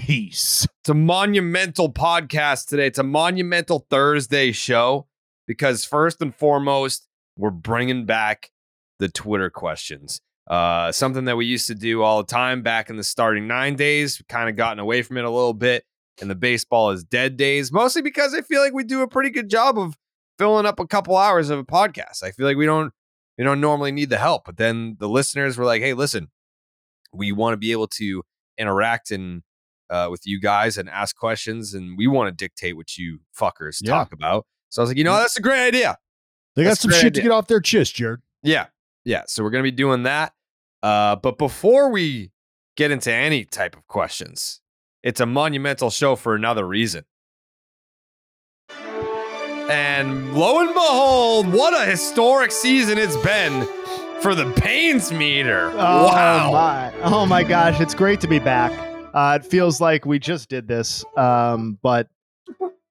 peace. It's a monumental podcast today. It's a monumental Thursday show because, first and foremost, we're bringing back the Twitter questions. Uh, something that we used to do all the time back in the starting nine days. Kind of gotten away from it a little bit in the baseball is dead days, mostly because I feel like we do a pretty good job of filling up a couple hours of a podcast. I feel like we don't we don't normally need the help, but then the listeners were like, "Hey, listen, we want to be able to interact and uh, with you guys and ask questions, and we want to dictate what you fuckers Yeah. talk about." So I was like, you know, that's a great idea. They got That's some shit idea. to get off their chest, Jared. Yeah. Yeah. So we're going to be doing that. Uh, but before we get into any type of questions, it's a monumental show for another reason. And lo and behold, what a historic season it's been for the Baines meter. Oh wow. my! Oh my gosh! It's great to be back. Uh, it feels like we just did this, um, but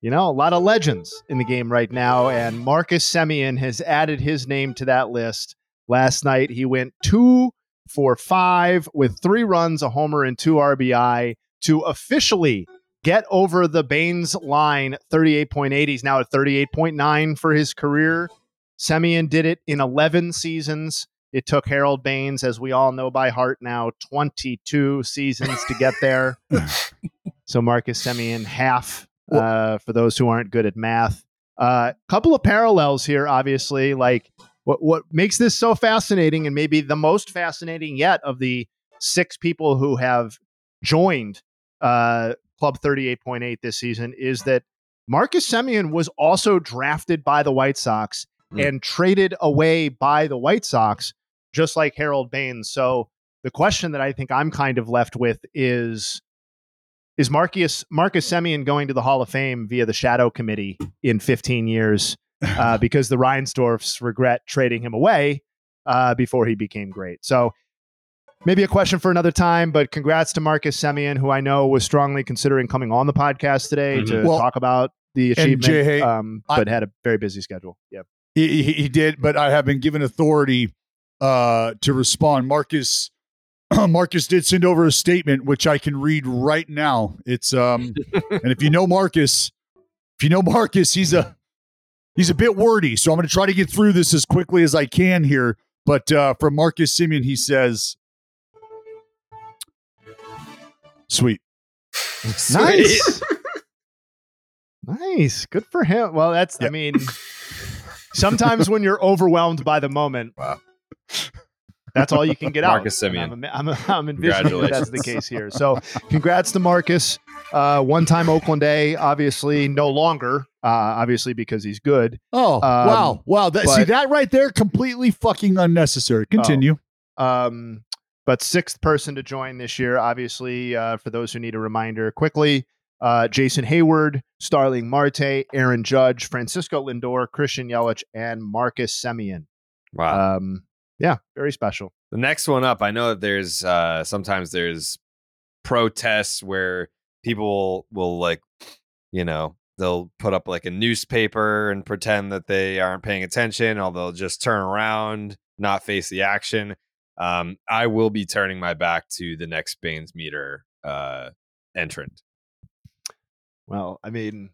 you know, a lot of legends in the game right now, and Marcus Semien has added his name to that list. Last night, he went two for five with three runs, a homer, and two RBI to officially get over the Baines line. Thirty-eight point eight. He's now at thirty-eight point nine for his career. Semien did it in eleven seasons. It took Harold Baines, as we all know by heart now, 22 seasons to get there. so Marcus Semien, half uh, for those who aren't good at math. A uh, couple of parallels here, obviously. Like what what makes this so fascinating, and maybe the most fascinating yet of the six people who have joined uh, Club 38.8 this season, is that Marcus Semien was also drafted by the White Sox Mm. and traded away by the White Sox, just like Harold Baines. So the question that I think I'm kind of left with is is Marcus Marcus Semien going to the Hall of Fame via the Shadow Committee in 15 years uh, because the Reinsdorfs regret trading him away uh, before he became great. So maybe a question for another time, but congrats to Marcus Semien, who I know was strongly considering coming on the podcast today Mhm. to Well, talk about the achievement, Jay, um, I- but had a very busy schedule. Yeah. He, he, he did, but I have been given authority uh, to respond. Marcus Marcus did send over a statement which I can read right now. It's um, and if you know Marcus, if you know Marcus, he's a he's a bit wordy. So I'm going to try to get through this as quickly as I can here. But uh, from Marcus Semien, he says, "Sweet." Nice. nice. Good for him. Well, that's, I mean, sometimes when you're overwhelmed by the moment, Wow. That's all you can get Marcus out. Semien. And I'm, I'm, I'm envisioning that that's the case here. So, congrats to Marcus. Uh, one time Oakland A, obviously no longer, uh, obviously because he's good. Oh wow, wow! That, see that right there, completely fucking unnecessary. Continue. Um, but sixth person to join this year, obviously, uh, for those who need a reminder quickly, uh, Jason Heyward, Starling Marte, Aaron Judge, Francisco Lindor, Christian Yelich, and Marcus Semien. Wow. Um, yeah, very special. The next one up, I know that there's uh sometimes there's protests where people will, like, you know, they'll put up like a newspaper and pretend that they aren't paying attention, or they'll just turn around, not face the action. Um, I will be turning my back to the next Baines meter uh entrant. Well, I mean,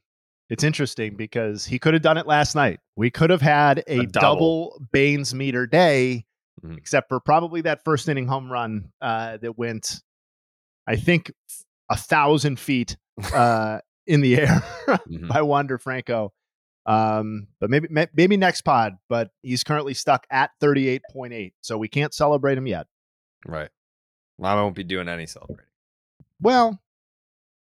it's interesting because he could have done it last night. We could have had a, A double. double. Baines meter day, Mhm. except for probably that first inning home run uh, that went, I think, a thousand feet uh, in the air Mhm. by Wander Franco. Um, but maybe maybe next pod. But he's currently stuck at thirty eight point eight, so we can't celebrate him yet. Right. Lama won't be doing any celebrating. Well,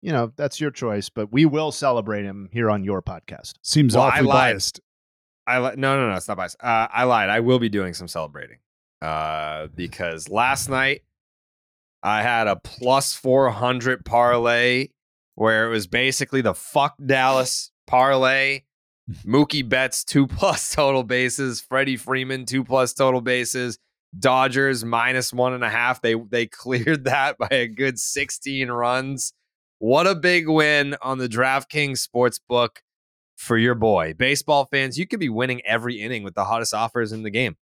you know that's your choice, but we will celebrate him here on your podcast. Seems Well, I awfully lied. biased. I li- no no no it's not biased. Uh, I lied. I will be doing some celebrating uh, because last night I had a plus four hundred parlay where it was basically the fuck Dallas parlay. Mookie Betts two plus total bases. Freddie Freeman two plus total bases. Dodgers minus one and a half. They they cleared that by a good 16 runs. What a big win on the DraftKings Sportsbook for your boy. Baseball fans, you could be winning every inning with the hottest offers in the game.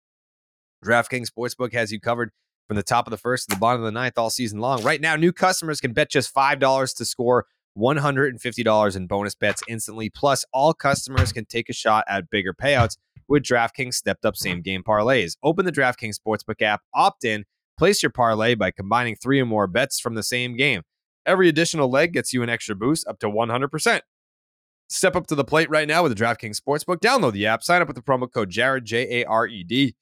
DraftKings Sportsbook has you covered from the top of the first to the bottom of the ninth all season long. Right now, new customers can bet just $5 to score $150 in bonus bets instantly. Plus, all customers can take a shot at bigger payouts with DraftKings stepped up same game parlays. Open the DraftKings Sportsbook app, opt in, place your parlay by combining three or more bets from the same game. Every additional leg gets you an extra boost up to 100%. Step up to the plate right now with the DraftKings Sportsbook. Download the app, sign up with the promo code Jared, J A R E D.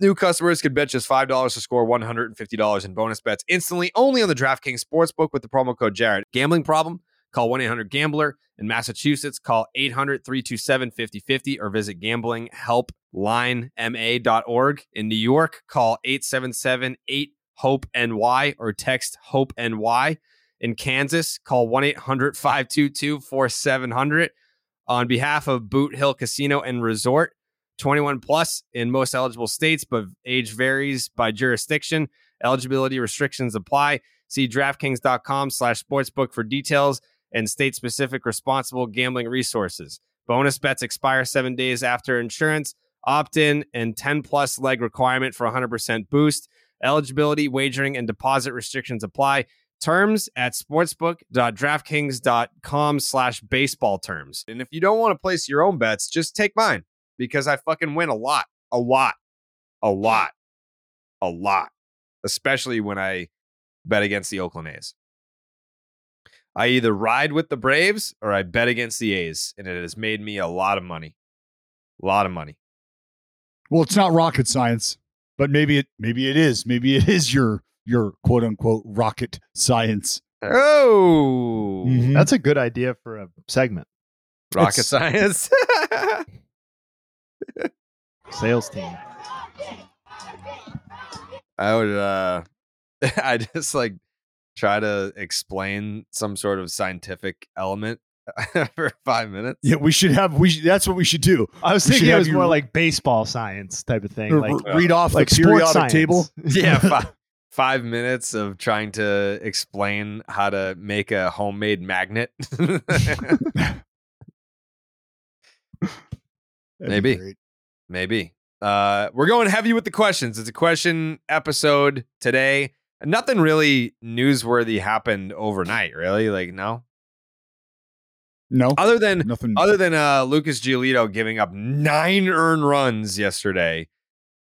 New customers can bet just $5 to score $150 in bonus bets instantly only on the DraftKings Sportsbook with the promo code Jared. Gambling problem? Call 1 800 Gambler. In Massachusetts, call 800 327 5050 or visit gamblinghelplinema.org. In New York, call 877 8 HOPE NY or text HOPE NY. In Kansas, call 1 800 522 4700. On behalf of Boot Hill Casino and Resort, 21 plus in most eligible states, but age varies by jurisdiction. Eligibility restrictions apply. See DraftKings.com slash sportsbook for details and state specific responsible gambling resources. Bonus bets expire seven days after insurance, opt in, and 10 plus leg requirement for 100% boost. Eligibility, wagering, and deposit restrictions apply. Terms at sportsbook.draftkings.com slash baseball terms. And if you don't want to place your own bets, just take mine because I fucking win a lot, a lot, a lot, a lot, especially when I bet against the Oakland A's. I either ride with the Braves or I bet against the A's, and it has made me a lot of money. A lot of money. Well, it's not rocket science, but maybe it maybe it is. Maybe it is your your quote unquote rocket science. Oh, Mhm. That's a good idea for a segment. rocket It's- science. Sales team. I would uh I just like try to explain some sort of scientific element for five minutes. Yeah, we should have we should, that's what we should do. I was We thinking it was you- more like baseball science type of thing. Like, r- read off like the periodic science. table. Yeah, five, five minutes of trying to explain how to make a homemade magnet. That'd Maybe. Maybe. Uh, we're going heavy with the questions. It's a question episode today. Nothing really newsworthy happened overnight, really. Like, no. No, Other than nothing. other than uh Lucas Giolito giving up nine earned runs yesterday.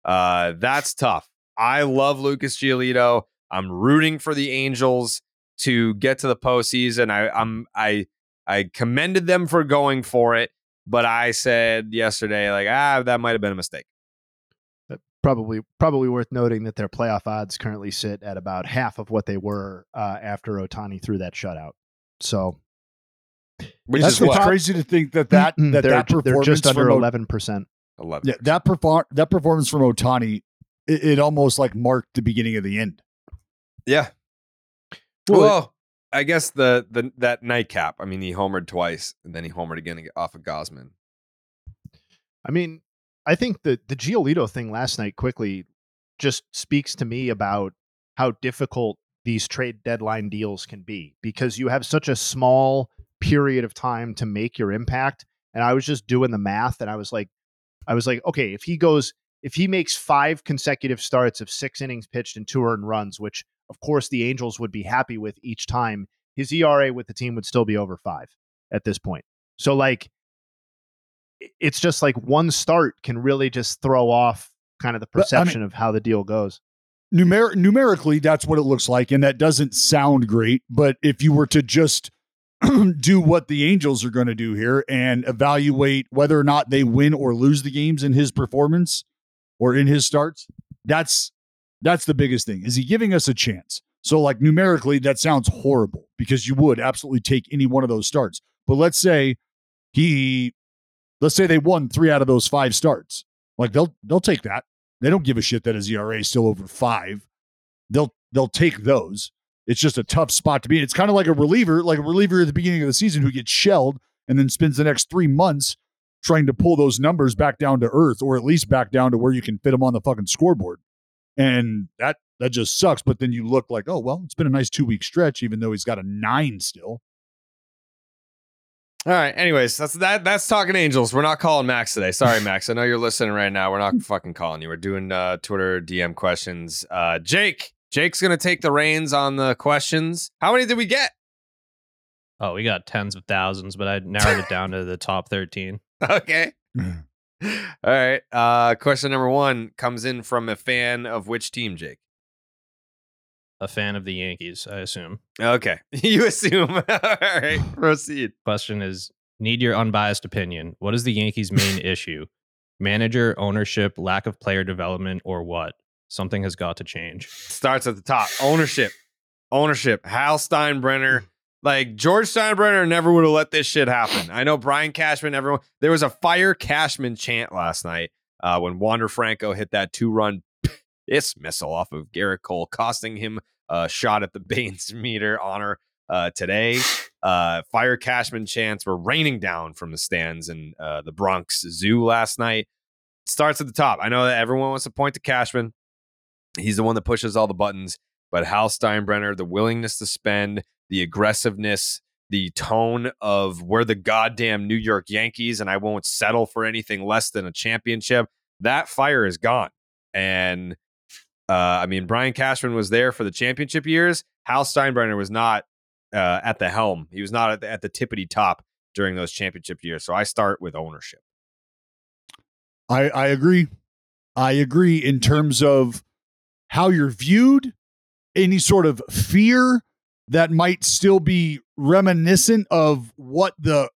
Uh that's tough. I love Lucas Giolito. I'm rooting for the Angels to get to the postseason. I I'm I I commended them for going for it, but I said yesterday, like, ah, that might have been a mistake. probably probably worth noting that their playoff odds currently sit at about half of what they were uh, after Ohtani threw that shutout. So Which That's is what crazy to think that that Mm, that they're, that ju- they're performance just under from O- eleven percent. 11. yeah that perform that performance from Ohtani it, it almost like marked the beginning of the end. Yeah. Well, Well, I guess the the that nightcap. I mean, he homered twice, and then he homered again off of Gausman. I mean, I think the the Giolito thing last night quickly just speaks to me about how difficult these trade deadline deals can be because you have such a small period of time to make your impact. And I was just doing the math and I was like, I was like, okay, if he goes, if he makes five consecutive starts of six innings pitched and two earned runs, which of course the Angels would be happy with each time, his ERA with the team would still be over five at this point. So like it's just like one start can really just throw off kind of the But, I mean- perception of how the deal goes. Numer- numerically, that's what it looks like, and that doesn't sound great. But if you were to just do what the Angels are going to do here and evaluate whether or not they win or lose the games in his performance or in his starts, that's that's the biggest thing. Is he giving us a chance? So, like numerically, that sounds horrible because you would absolutely take any one of those starts. But let's say he, let's say they won three out of those five starts. Like they'll they'll take that. They don't give a shit that his ERA is still over five. They'll they'll take those. It's just a tough spot to be in. It's kind of like a reliever, like a reliever at the beginning of the season who gets shelled and then spends the next three months trying to pull those numbers back down to earth or at least back down to where you can fit them on the fucking scoreboard. And that that just sucks. But then you look like, oh well, it's been a nice two week stretch, even though he's got a nine still. All right. Anyways, that's that. That's talking Angels. We're not calling Max today. Sorry, Max. I know you're listening right now. We're not fucking calling you. We're doing uh, Twitter DM questions. Uh, Jake. Jake's gonna take the reins on the questions. How many did we get? Oh, we got tens of thousands, but I narrowed it down to the top thirteen. Okay. All right. Uh, question number one comes in from a fan of which team, Jake? A fan of the Yankees, I assume. Okay. You assume. All right. Proceed. Question is need your unbiased opinion. What is the Yankees' main issue? Manager, ownership, lack of player development, or what? Something has got to change. Starts at the top. Ownership. Ownership. Hal Steinbrenner. Like George Steinbrenner never would have let this shit happen. I know Brian Cashman, everyone. There was a fire Cashman chant last night uh, when Wander Franco hit that two run piss missile off of Gerrit Cole, costing him a shot at the Baines meter honor uh, today. Uh, fire Cashman chants were raining down from the stands in uh, the Bronx Zoo last night. Starts at the top. I know that everyone wants to point to Cashman. He's the one that pushes all the buttons, but Hal Steinbrenner, the willingness to spend, the aggressiveness, the tone of we're the goddamn New York Yankees and I won't settle for anything less than a championship. That fire is gone. And uh, I mean, Brian Cashman was there for the championship years. Hal Steinbrenner was not uh, at the helm. He was not at the, at the tippity top during those championship years. So I start with ownership. I, I agree. I agree in terms of how you're viewed, any sort of fear that might still be reminiscent of what the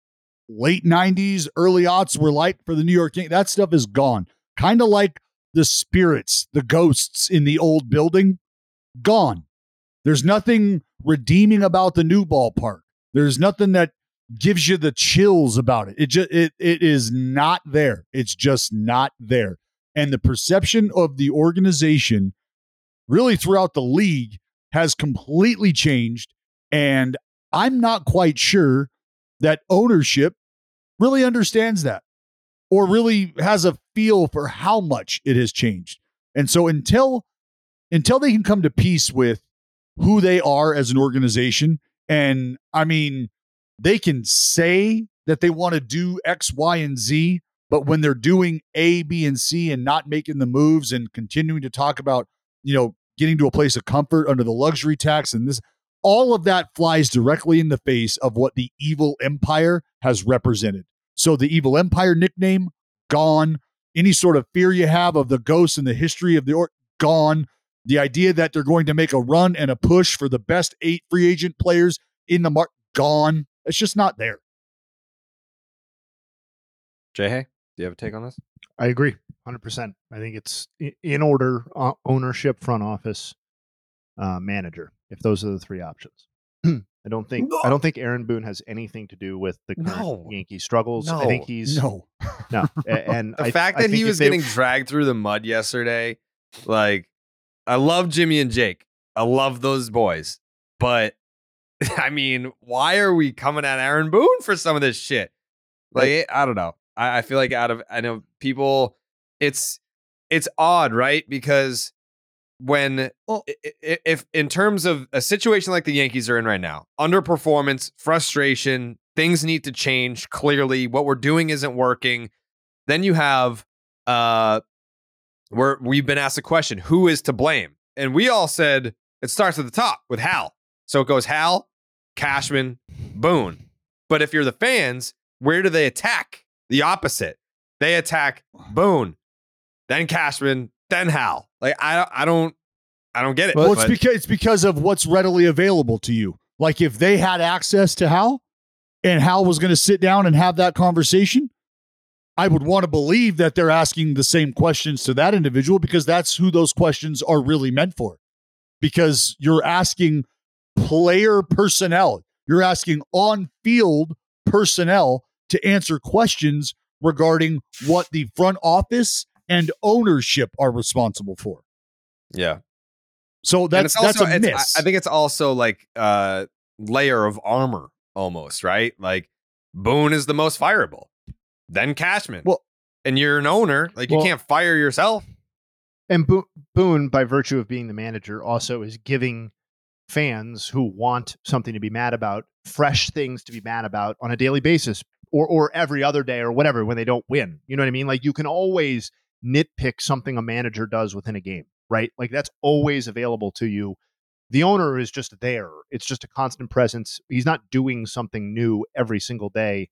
late 90s, early aughts were like for the New York Yankees. That stuff is gone. Kind of like the spirits, the ghosts in the old building, gone. There's nothing redeeming about the new ballpark. There's nothing that gives you the chills about it. It just it it is not there. It's just not there. And the perception of the organization really throughout the league has completely changed. And I'm not quite sure that ownership really understands that or really has a feel for how much it has changed. And so until until they can come to peace with who they are as an organization and I mean they can say that they want to do X, Y, and Z, but when they're doing A, B, and C and not making the moves and continuing to talk about, you know, getting to a place of comfort under the luxury tax and this all of that flies directly in the face of what the evil empire has represented. So the evil empire nickname gone, any sort of fear you have of the ghosts and the history of the or gone, the idea that they're going to make a run and a push for the best eight free agent players in the mark gone. It's just not there. Jay, do you have a take on this? I agree, hundred percent. I think it's in order: uh, ownership, front office, uh, manager. If those are the three options, I don't think no. I don't think Aaron Boone has anything to do with the current no. Yankee struggles. No. I think he's no, no. And the I, fact that he was getting dragged through the mud yesterday, like I love Jimmy and Jake. I love those boys, but I mean, why are we coming at Aaron Boone for some of this shit? Like, I don't know. I, I feel like out of I know people, it's it's odd, right? Because when well, if, if in terms of a situation like the Yankees are in right now, underperformance, frustration, things need to change. Clearly, what we're doing isn't working. Then you have uh where we've been asked a question, who is to blame? And we all said it starts at the top with Hal. So it goes Hal, Cashman, Boone. But if you're the fans, where do they attack? The opposite. They attack Boone, then Cashman, then Hal. Like I, I don't, I don't get it. Well, it's because it's because of what's readily available to you. Like if they had access to Hal, and Hal was going to sit down and have that conversation, I would want to believe that they're asking the same questions to that individual because that's who those questions are really meant for. Because you're asking player personnel, you're asking on field personnel to answer questions regarding what the front office and ownership are responsible for. Yeah. So that's also, that's a it's- miss. I, I think it's also like a layer of armor almost, right? Like Boone is the most fireable, then Cashman. Well- and you're an owner, like you can't fire yourself. And Bo- Boone, by virtue of being the manager, also is giving fans who want something to be mad about fresh things to be mad about on a daily basis or or every other day or whatever when they don't win. You know what I mean? Like you can always nitpick something a manager does within a game, right? Like that's always available to you. The owner is just there. It's just a constant presence. He's not doing something new every single day.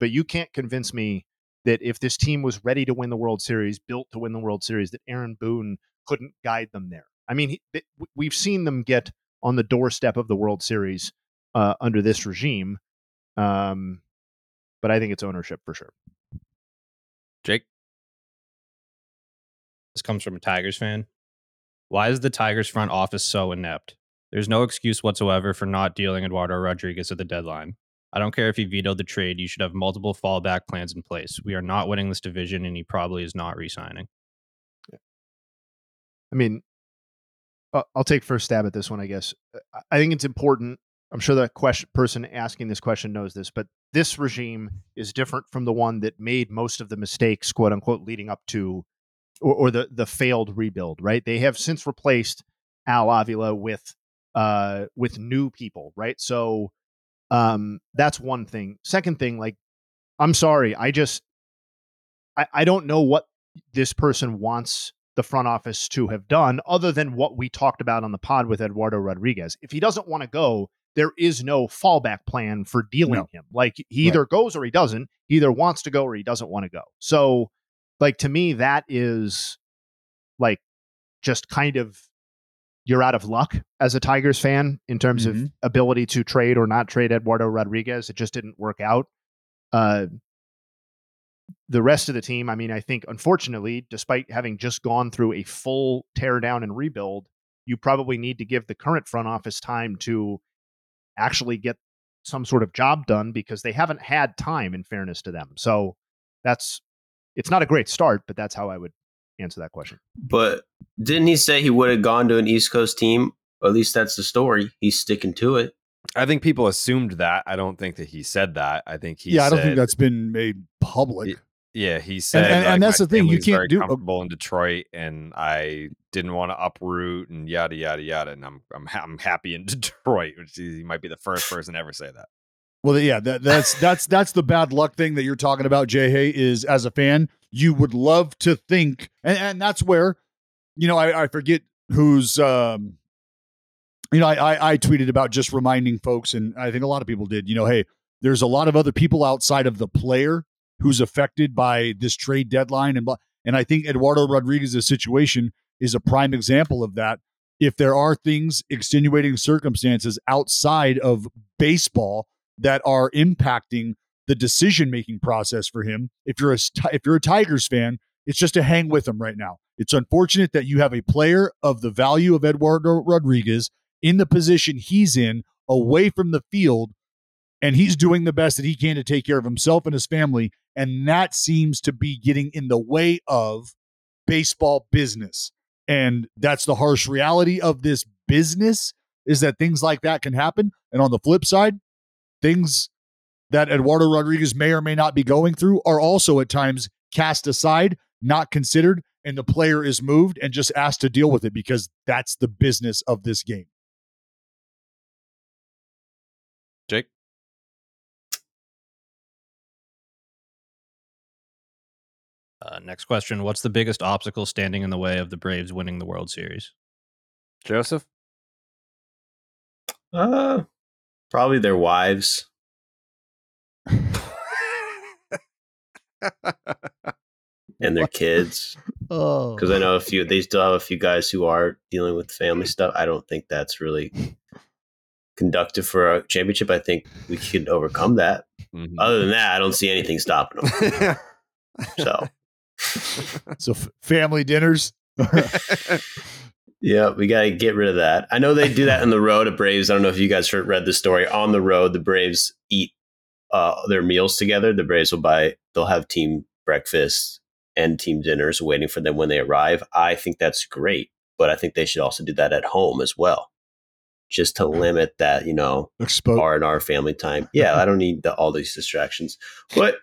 But you can't convince me that if this team was ready to win the World Series, built to win the World Series, that Aaron Boone couldn't guide them there. I mean, he, we've seen them get on the doorstep of the World Series uh, under this regime, um, but I think it's ownership for sure. Jake, This comes from a Tigers fan. Why is the Tigers front office so inept? There's no excuse whatsoever for not dealing Eduardo Rodriguez at the deadline. I don't care if he vetoed the trade. You should have multiple fallback plans in place. We are not winning this division, and he probably is not re-signing. I mean, I'll take first stab at this one, I guess. I- I think it's important. I'm sure the question, person asking this question knows this, but this regime is different from the one that made most of the mistakes, quote unquote, leading up to or, or the the failed rebuild. Right? They have since replaced Al Avila with uh with new people. Right? So um that's one thing. Second thing, like I'm sorry, I just I, I don't know what this person wants the front office to have done other than what we talked about on the pod with Eduardo Rodriguez. If he doesn't want to go, there is no fallback plan for dealing No. him. Like he either goes or he doesn't. He either wants to go or he doesn't want to go. So like to me that is like just kind of you're out of luck as a Tigers fan in terms of Mhm. ability to trade or not trade Eduardo Rodriguez. It just didn't work out. Uh, the rest of the team, I mean, I think unfortunately, despite having just gone through a full tear down and rebuild, you probably need to give the current front office time to actually get some sort of job done because they haven't had time in fairness to them. So that's it's not a great start, but that's how I would answer that question. But didn't he say he would have gone to an East Coast team? At least that's the story. He's sticking to it. I think people assumed that. I don't think that he said that. I think he yeah, I don't said- think that's been made public. Yeah, he said, and- and like, that's the thing, you can't do- uh comfortable in Detroit, and I didn't want to uproot and yada yada yada. And I'm I'm I'm happy in Detroit, which is, he might be the first person to ever say that. Well, yeah, that, that's that's that's the bad luck thing that you're talking about, Jay Hay. Is as a fan, you would love to think, and, and that's where, you know, I, I forget who's, um, you know, I, I I tweeted about just reminding folks, and I think a lot of people did. You know, hey, there's a lot of other people outside of the player who's affected by this trade deadline, and and I think Eduardo Rodriguez's situation is a prime example of that. If there are things, extenuating circumstances outside of baseball that are impacting the decision making process for him. If you're a if you're a Tigers fan, it's just to hang with him right now. It's unfortunate that you have a player of the value of Eduardo Rodriguez in the position he's in, away from the field, and he's doing the best that he can to take care of himself and his family, and that seems to be getting in the way of baseball business. And that's the harsh reality of this business is that things like that can happen. And on the flip side, things that Eduardo Rodriguez may or may not be going through are also at times cast aside, not considered, and the player is moved and just asked to deal with it because that's the business of this game. Jake, Uh, next question: What's the biggest obstacle standing in the way of the Braves winning the World Series? Joseph, Uh, probably their wives. and their kids. Oh, Because I know a few, they still have a few guys who are dealing with family stuff. I don't think that's really conductive for a championship. I think we can overcome that. Mhm. Other than that, I don't see anything stopping them. So, so f- family dinners. yeah, we got to get rid of that. I know they do that on the road at Braves. I don't know if you guys heard, read the story. On the road, the Braves eat uh, their meals together. The Braves will buy, they'll have team breakfasts and team dinners waiting for them when they arrive. I think that's great. but I think they should also do that at home as well, just to limit that you know R and R family time. Yeah, I don't need the, all these distractions, but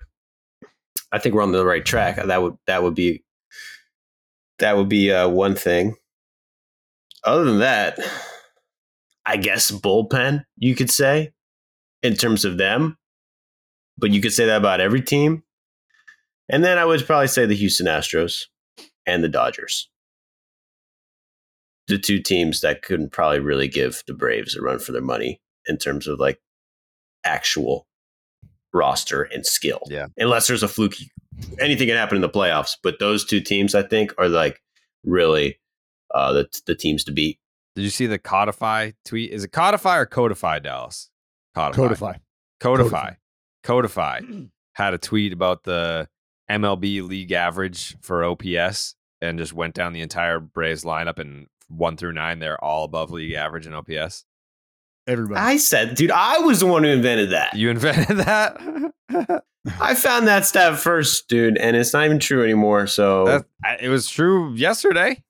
I think we're on the right track. That would that would be that would be uh, one thing. Other than that, I guess bullpen you could say in terms of them, but you could say that about every team. And then I would probably say the Houston Astros and the Dodgers. The two teams that couldn't probably really give the Braves a run for their money in terms of like actual roster and skill. Yeah. Unless there's a fluky anything can happen in the playoffs. But those two teams I think are like really uh the the teams to beat. Did you see the Codify tweet? Is it Codify or Codify, Dallas? Codify. Codify. Codify. Codify had a tweet about the MLB league average for OPS and just went down the entire Braves lineup and one through nine, they're all above league average in OPS. Everybody. I said, dude, I was the one who invented that. You invented that? I found that stat first, dude, and it's not even true anymore. So That- it was true yesterday.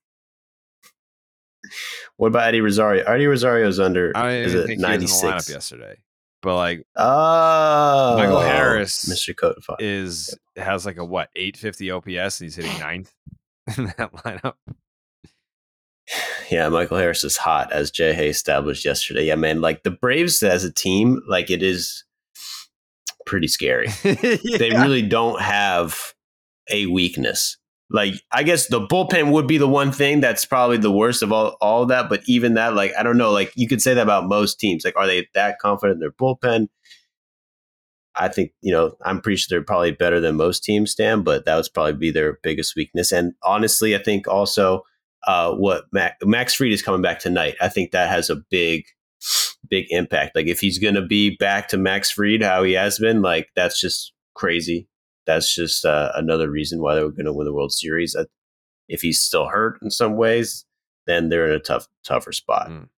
what about Eddie Rosario? Eddie Rosario's under I is didn't it think he was in the lineup yesterday. But like Oh, Michael Harris Mr. Codify. is has like a what 850 OPS and he's hitting ninth in that lineup. Yeah, Michael Harris is hot, as Jay Hay established yesterday. Yeah, man, like the Braves as a team, like it is pretty scary. They really don't have a weakness. Like I guess the bullpen would be the one thing that's probably the worst of all all of that. But even that, like I don't know, like you could say that about most teams. Like, are they that confident in their bullpen? I think you know I'm pretty sure they're probably better than most teams, Stan. But that would probably be their biggest weakness. And honestly, I think also uh, what Mac, Max Fried is coming back tonight. I think that has a big, big impact. Like if he's going to be back to Max Fried, how he has been, like that's just crazy. That's just uh, another reason why they're going to win the World Series. Uh, If he's still hurt in some ways, then they're in a tough, tougher spot. Mm.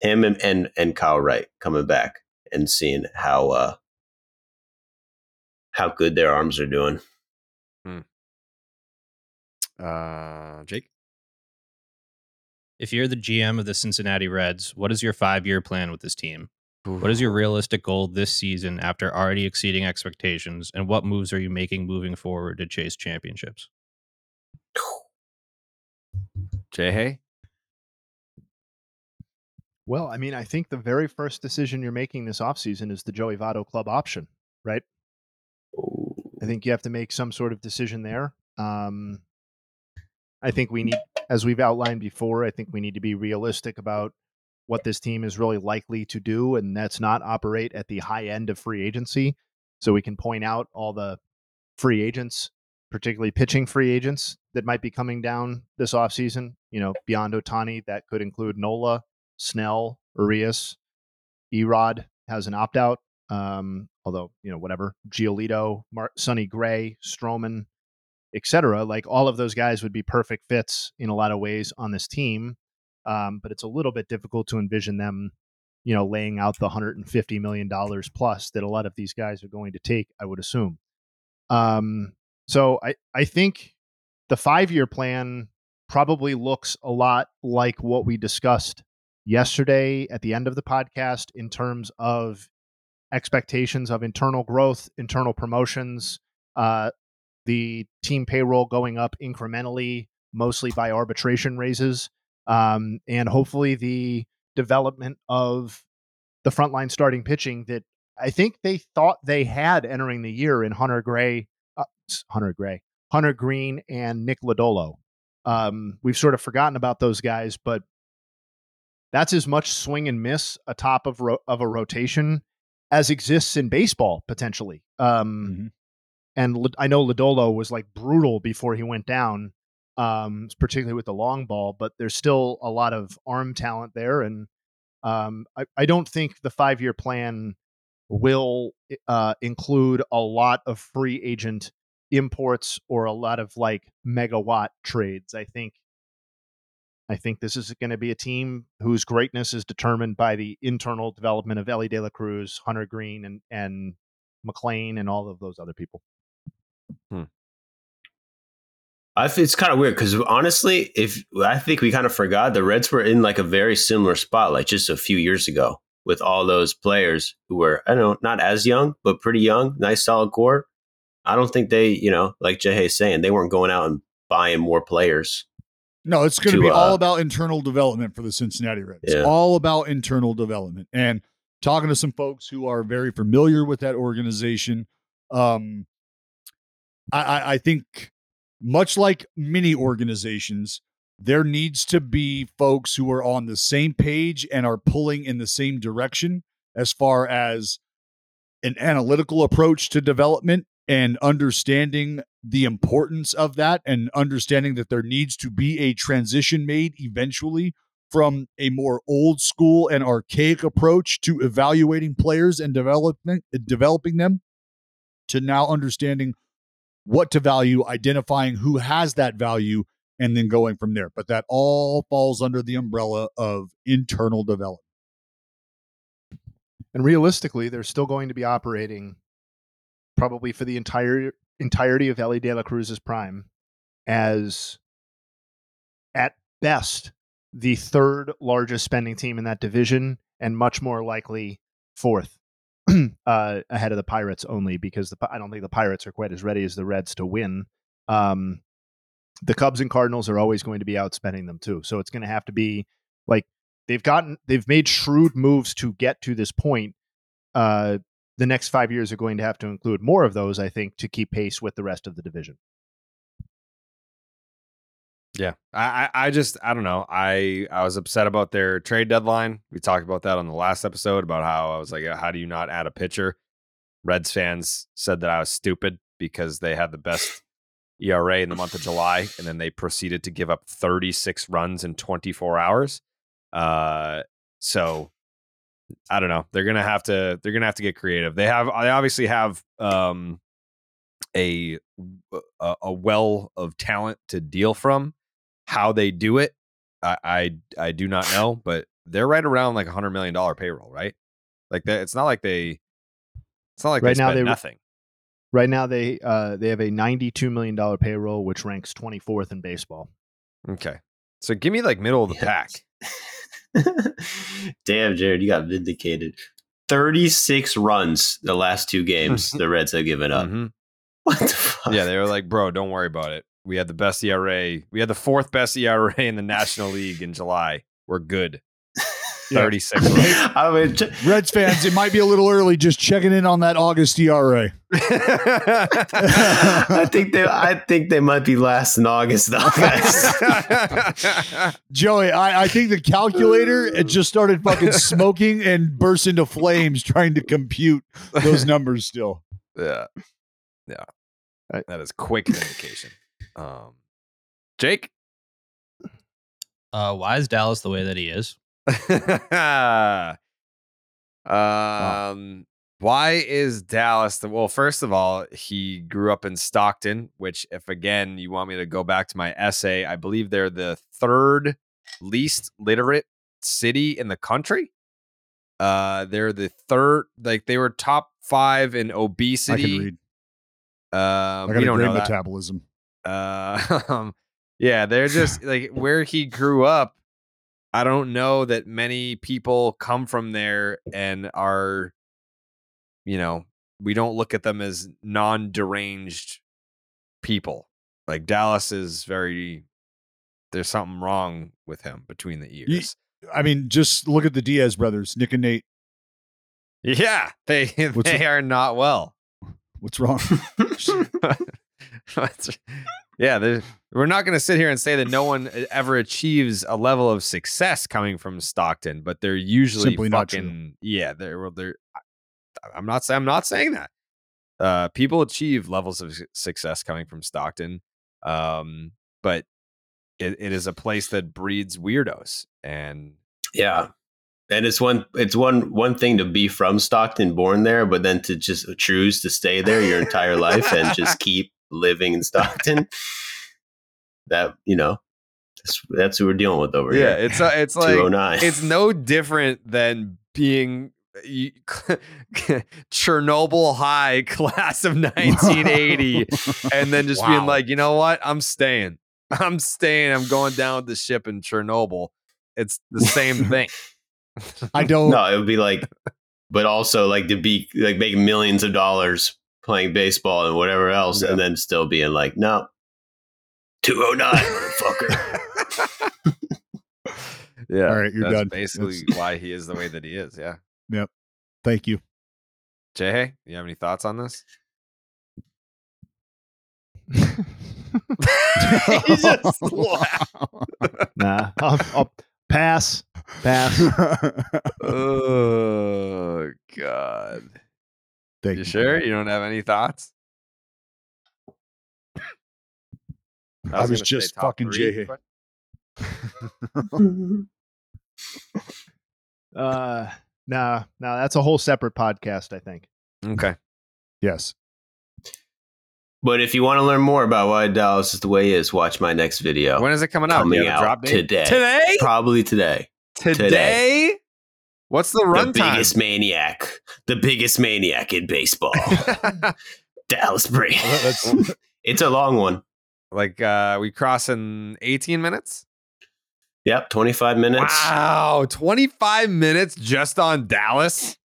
Him and, and and Kyle Wright coming back and seeing how uh, how good their arms are doing. Uh, Jake. If you're the GM of the Cincinnati Reds, what is your five year plan with this team? What is your realistic goal this season after already exceeding expectations? And what moves are you making moving forward to chase championships? Jay Hay? Well, I mean, I think the very first decision you're making this offseason is the Joey Votto club option, right? I think you have to make some sort of decision there. Um, I think we need, as we've outlined before, I think we need to be realistic about what this team is really likely to do, and that's not operate at the high end of free agency. So we can point out all the free agents, particularly pitching free agents that might be coming down this offseason. You know, beyond Ohtani, that could include Nola, Snell, Urias, Erod has an opt out. Um, although you know, whatever, Giolito, Mar- Sonny Gray, Stroman, etc. Like all of those guys would be perfect fits in a lot of ways on this team. Um, but it's a little bit difficult to envision them, you know, laying out the 150 million dollars plus that a lot of these guys are going to take. I would assume. Um, so I I think the five year plan probably looks a lot like what we discussed yesterday at the end of the podcast in terms of expectations of internal growth, internal promotions, uh, the team payroll going up incrementally, mostly by arbitration raises, um, and hopefully the development of the frontline starting pitching that I think they thought they had entering the year in Hunter Gray, uh, Hunter Gray, Hunter Greene, and Nick Lodolo. Um, we've sort of forgotten about those guys, but that's as much swing and miss atop of ro- of a rotation as exists in baseball potentially. Um, And I know Lodolo was like brutal before he went down, um, particularly with the long ball. But there's still a lot of arm talent there, and um, I, I don't think the five year plan will uh, include a lot of free agent imports or a lot of like megawatt trades. I think I think this is going to be a team whose greatness is determined by the internal development of Elly De La Cruz, Hunter Greene, and and McLain, and all of those other people. I think it's kind of weird because honestly, if I think we kind of forgot the Reds were in like a very similar spot, like just a few years ago, with all those players who were I don't know not as young but pretty young, nice solid core. I don't think they, you know, like Jay's saying, they weren't going out and buying more players. No, it's going to to, be all uh, about internal development for the Cincinnati Reds. Yeah. All about internal development. And talking to some folks who are very familiar with that organization, um, I, I, I think much like many organizations, there needs to be folks who are on the same page and are pulling in the same direction as far as an analytical approach to development and understanding the importance of that and understanding that there needs to be a transition made eventually from a more old school and archaic approach to evaluating players and development developing them to now understanding what to value identifying who has that value and then going from there. But that all falls under the umbrella of internal development. And realistically, they're still going to be operating probably for the entire entirety of Elly De La Cruz's prime as at best the third largest spending team in that division and much more likely fourth uh, ahead of the Pirates only because the, I don't think the Pirates are quite as ready as the Reds to win. Um, the Cubs and Cardinals are always going to be outspending them too. So it's going to have to be like they've gotten they've made shrewd moves to get to this point. Uh, the next five years are going to have to include more of those, I think, to keep pace with the rest of the division. Yeah, I, I, just, I don't know. I, I was upset about their trade deadline. We talked about that on the last episode about how I was like, how do you not add a pitcher? Reds fans said that I was stupid because they had the best ERA in the month of July, and then they proceeded to give up 36 runs in 24 hours. Uh, so I don't know. They're gonna have to. They're gonna have to get creative. They have. They obviously have um, a, a well of talent to deal from. How they do it, I I, I do not know, but they're right around like a hundred million dollar payroll, right? Like that. It's not like they. It's not like Right they now spend they- nothing. Right now, they uh, they have a ninety-two million dollar payroll, which ranks twenty-fourth in baseball. Okay, so give me like middle of the pack. Damn, Jared, you got vindicated. 36 runs the last two games the Reds have given up. Mhm. What the fuck? Yeah, they were like, bro, don't worry about it. We had the best ERA. We had the fourth best ERA in the National League in July. We're good. 36. runs. I mean, j- reds fans it might be a little early just checking in on that august era I think they I think they might be last in August though, guys. Joey, I, I think the calculator it just started fucking smoking and burst into flames trying to compute those numbers still. yeah. Yeah. That is quick vindication. Um, Jake? Uh, why is Dallas the way that he is? um, why is Dallas the well? First of all, he grew up in Stockton, which, if again you want me to go back to my essay, I believe they're the third least literate city in the country. Uh, they're the third, like they were top five in obesity. I can read. Um, I got a don't great metabolism. Uh, um, yeah, they're just like where he grew up. I don't know that many people come from there and are, you know, we don't look at them as non deranged people. Like Dallas is very, there's something wrong with him between the ears. I mean, just look at the Diaz brothers, Nick and Nate. Yeah, they What's they it- are not well. What's wrong? That's- yeah, there- we're not going to sit here and say that no one ever achieves a level of success coming from Stockton, but they're usually Simply not fucking yeah. They're well, they're. I- I'm not saying I'm not saying that. Uh, people achieve levels of success coming from Stockton, um, but it, it is a place that breeds weirdos, and yeah. And it's one it's one one thing to be from Stockton, born there, but then to just choose to stay there your entire life and just keep living in Stockton. That, you know, that's, that's who we're dealing with over yeah, here. Yeah, it's uh, it's like 209. it's no different than being you, Chernobyl high class of 1980 and then just being like, you know what? I'm staying. I'm staying. I'm going down with the ship in Chernobyl. It's the same thing. I don't. No, it would be like, but also like to be like making millions of dollars playing baseball and whatever else, and then still being like, no, two oh nine, motherfucker. Yeah. All right, you're that's done. basically That's- why he is the way that he is. Yeah. Yep. Thank you. Jay, you have any thoughts on this? He just. Nah, I'll, I'll pass. Pass. oh God. Thank You you. sure you don't have any thoughts? I was gonna say just fucking three, Jay. Uh, nah, nah, that's a whole separate podcast. I think. Okay. Yes. but if you want to learn more about why Dallas is the way it is watch my next video. When is it coming out? Coming You have a out drop today. Today? Probably today. Today? What's the The runtime? biggest maniac, the biggest maniac in baseball, Dallas Braden. That's- it's a long one. like uh we crossing 18 minutes? Yep, twenty five minutes. Wow, 25 minutes just on Dallas?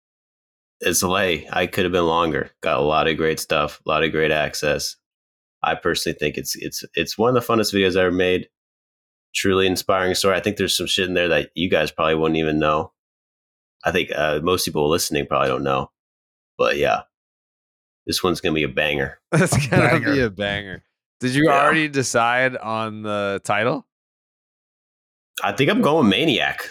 It's late. I could have been longer. Got a lot of great stuff, a lot of great access. I personally think it's it's it's one of the funnest videos I ever made. Truly inspiring story. I think there's some shit in there that you guys probably wouldn't even know. I think uh, most people listening probably don't know, but yeah, this one's gonna be a banger. That's gonna Banger. be a banger. Did you Yeah. already decide on the title? I think I'm going maniac.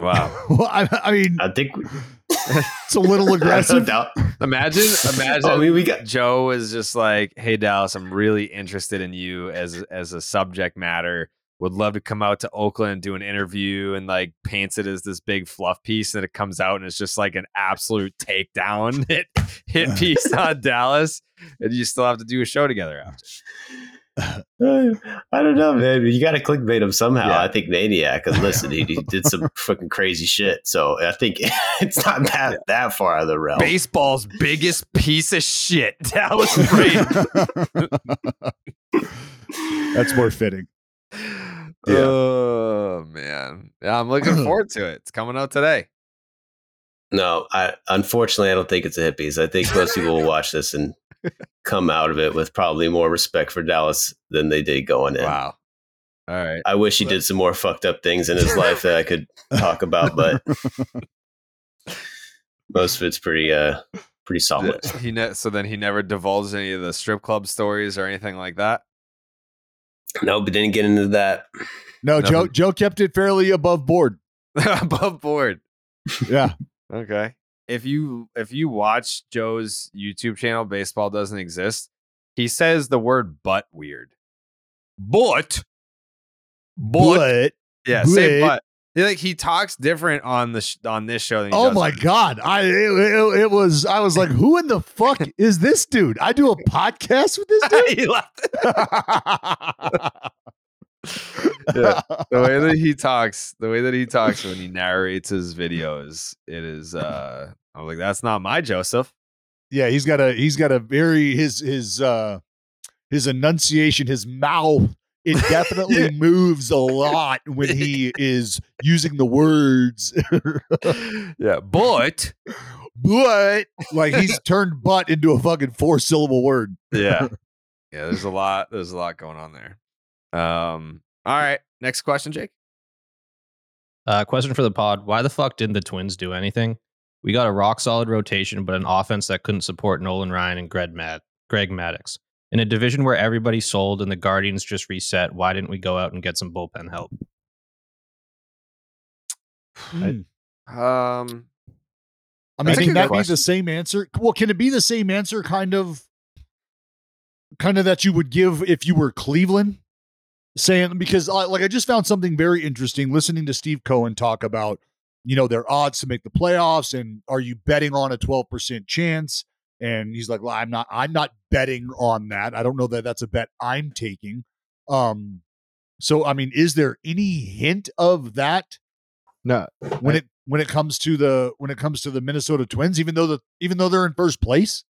Wow. well, I, I mean, I think we, it's a little aggressive. doubt. Imagine, imagine. I mean, we got Joe is just like, "Hey Dallas, I'm really interested in you as as a subject matter. Would love to come out to Oakland and do an interview." And like paints it as this big fluff piece, and it comes out and it's just like an absolute takedown hit hit piece on Dallas, and you still have to do a show together after. I don't know, man. You got to clickbait him somehow. Yeah. I think Maniac. Because listen, he, he did some fucking crazy shit. So I think it's not that that far out of the realm. Baseball's biggest piece of shit, Dallas Braden. That's more fitting. Oh man, yeah, I'm looking forward to it. It's coming out today. No, I unfortunately I don't think it's a hippies. I think most people will watch this and come out of it with probably more respect for Dallas than they did going in. Wow. All right. I wish he did some more fucked up things in his life that I could talk about, but most of it's pretty uh pretty solid. He ne- so then he never divulged any of the strip club stories or anything like that. No, but didn't get into that. No, Joe. Nothing. Joe kept it fairly above board. Above board. Yeah. Okay. If you if you watch Joe's YouTube channel, baseball doesn't exist. He says the word "but" weird. But, but, But yeah, say but- but. He, like he talks different on the sh- on this show. Than he oh my on- god, I it, it, it was I was like, who in the fuck is this dude? I do a podcast with this dude. he left. yeah. the way that he talks, the way that he talks when he narrates his videos, it is uh I'm like, that's not my Joseph. yeah, he's got a he's got a very his his uh his enunciation, his mouth. It definitely moves a lot when he is using the words. yeah, but but like he's turned butt into a fucking four syllable word. yeah. Yeah, there's a lot, there's a lot going on there. Um, all right. Next question, Jake. Uh, question for the pod: Why the fuck didn't the Twins do anything? We got a rock solid rotation, but an offense that couldn't support Nolan Ryan and Greg Matt Greg Maddux. In a division where everybody sold and the Guardians just reset, why didn't we go out and get some bullpen help? Um I mean, can good that be the same answer? Well, can it be the same answer kind of kind of that you would give if you were Cleveland? Saying because uh, like I just found something very interesting listening to Steve Cohen talk about, you know, their odds to make the playoffs and are you betting on a 12% chance? And he's like, well, I'm not I'm not betting on that. I don't know that that's a bet I'm taking. Um so I mean, is there any hint of that No, when I- it when it comes to the when it comes to the Minnesota Twins, even though the even though they're in first place.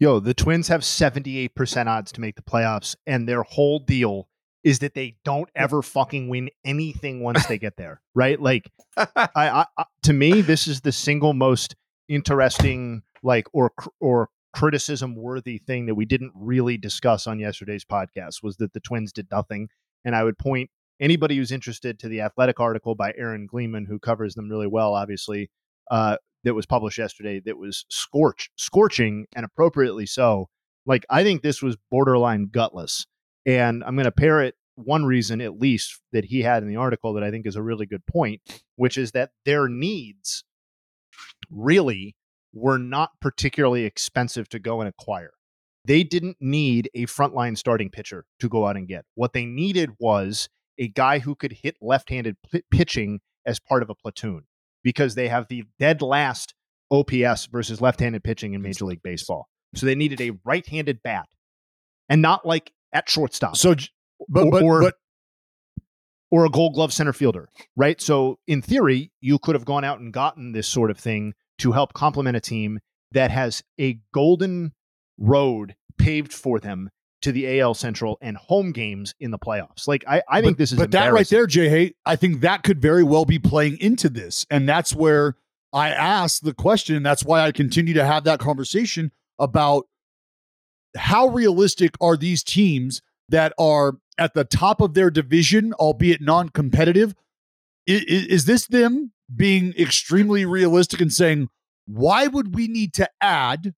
Yo, the Twins have 78% odds to make the playoffs, and their whole deal is that they don't ever fucking win anything once they get there, right? Like, I, I, I to me, this is the single most interesting, like, or or criticism worthy thing that we didn't really discuss on yesterday's podcast was that the Twins did nothing, and I would point anybody who's interested to the Athletic article by Aaron Gleeman, who covers them really well, obviously. Uh, that was published yesterday that was scorch scorching and appropriately so like i think this was borderline gutless and i'm going to pair it one reason at least that he had in the article that i think is a really good point which is that their needs really were not particularly expensive to go and acquire they didn't need a frontline starting pitcher to go out and get what they needed was a guy who could hit left-handed p- pitching as part of a platoon because they have the dead last OPS versus left-handed pitching in Major League Baseball. So they needed a right-handed bat, and not like at shortstop. So, but but, or, but or a Gold Glove center fielder, right? So in theory, you could have gone out and gotten this sort of thing to help complement a team that has a golden road paved for them to the AL Central and home games in the playoffs. Like I, I think but, this is but that right there, Jay Hay, I think that could very well be playing into this, and that's where I asked the question. That's why I continue to have that conversation about how realistic are these teams that are at the top of their division, albeit non-competitive. Is, is this them being extremely realistic and saying, why would we need to add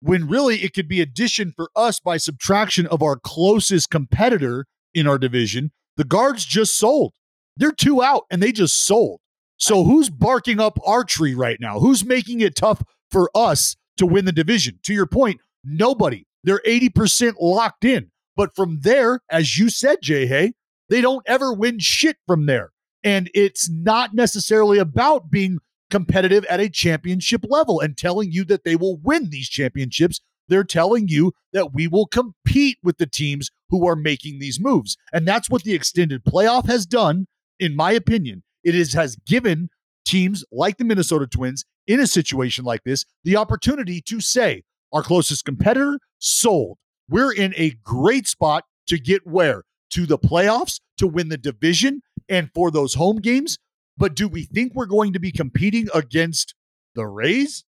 when really it could be addition for us by subtraction of our closest competitor in our division. The guards just sold. They're two out and they just sold. So who's barking up our tree right now? Who's making it tough for us to win the division? To your point, nobody. They're 80% locked in. But from there, as you said, Jay Hay, they don't ever win shit from there. And it's not necessarily about being competitive at a championship level and telling you that they will win these championships. They're telling you that we will compete with the teams who are making these moves. And that's what the extended playoff has done, in my opinion. It is, has given teams like the Minnesota Twins in a situation like this the opportunity to say, our closest competitor sold. We're in a great spot to get where? To the playoffs, to win the division, and for those home games. But do we think we're going to be competing against the Rays?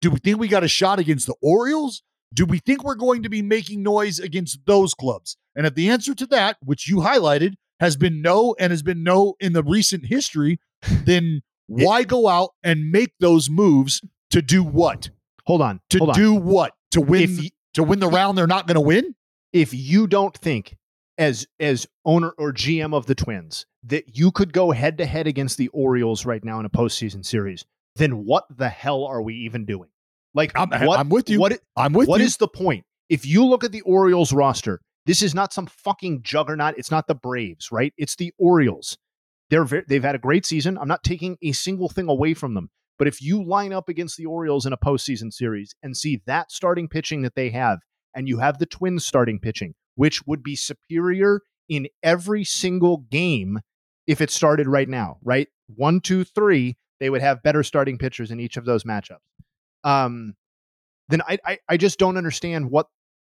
Do we think we got a shot against the Orioles? Do we think we're going to be making noise against those clubs? And if the answer to that, which you highlighted, has been no and has been no in the recent history, then why go out and make those moves to do what? Hold on. To hold on. do what? To win If to win the round they're not going to win? if you don't think as as owner or GM of the Twins that you could go head to head against the Orioles right now in a postseason series, then what the hell are we even doing? Like I'm, what, I'm with you. What I'm with what you. is the point? If you look at the Orioles roster, this is not some fucking juggernaut. It's not the Braves, right? It's the Orioles. They're ve- they've had a great season. I'm not taking a single thing away from them. But if you line up against the Orioles in a postseason series and see that starting pitching that they have, and you have the Twins starting pitching, which would be superior in every single game if it started right now, right? One, two, three, they would have better starting pitchers in each of those matchups. Um, then I, I, I just don't understand what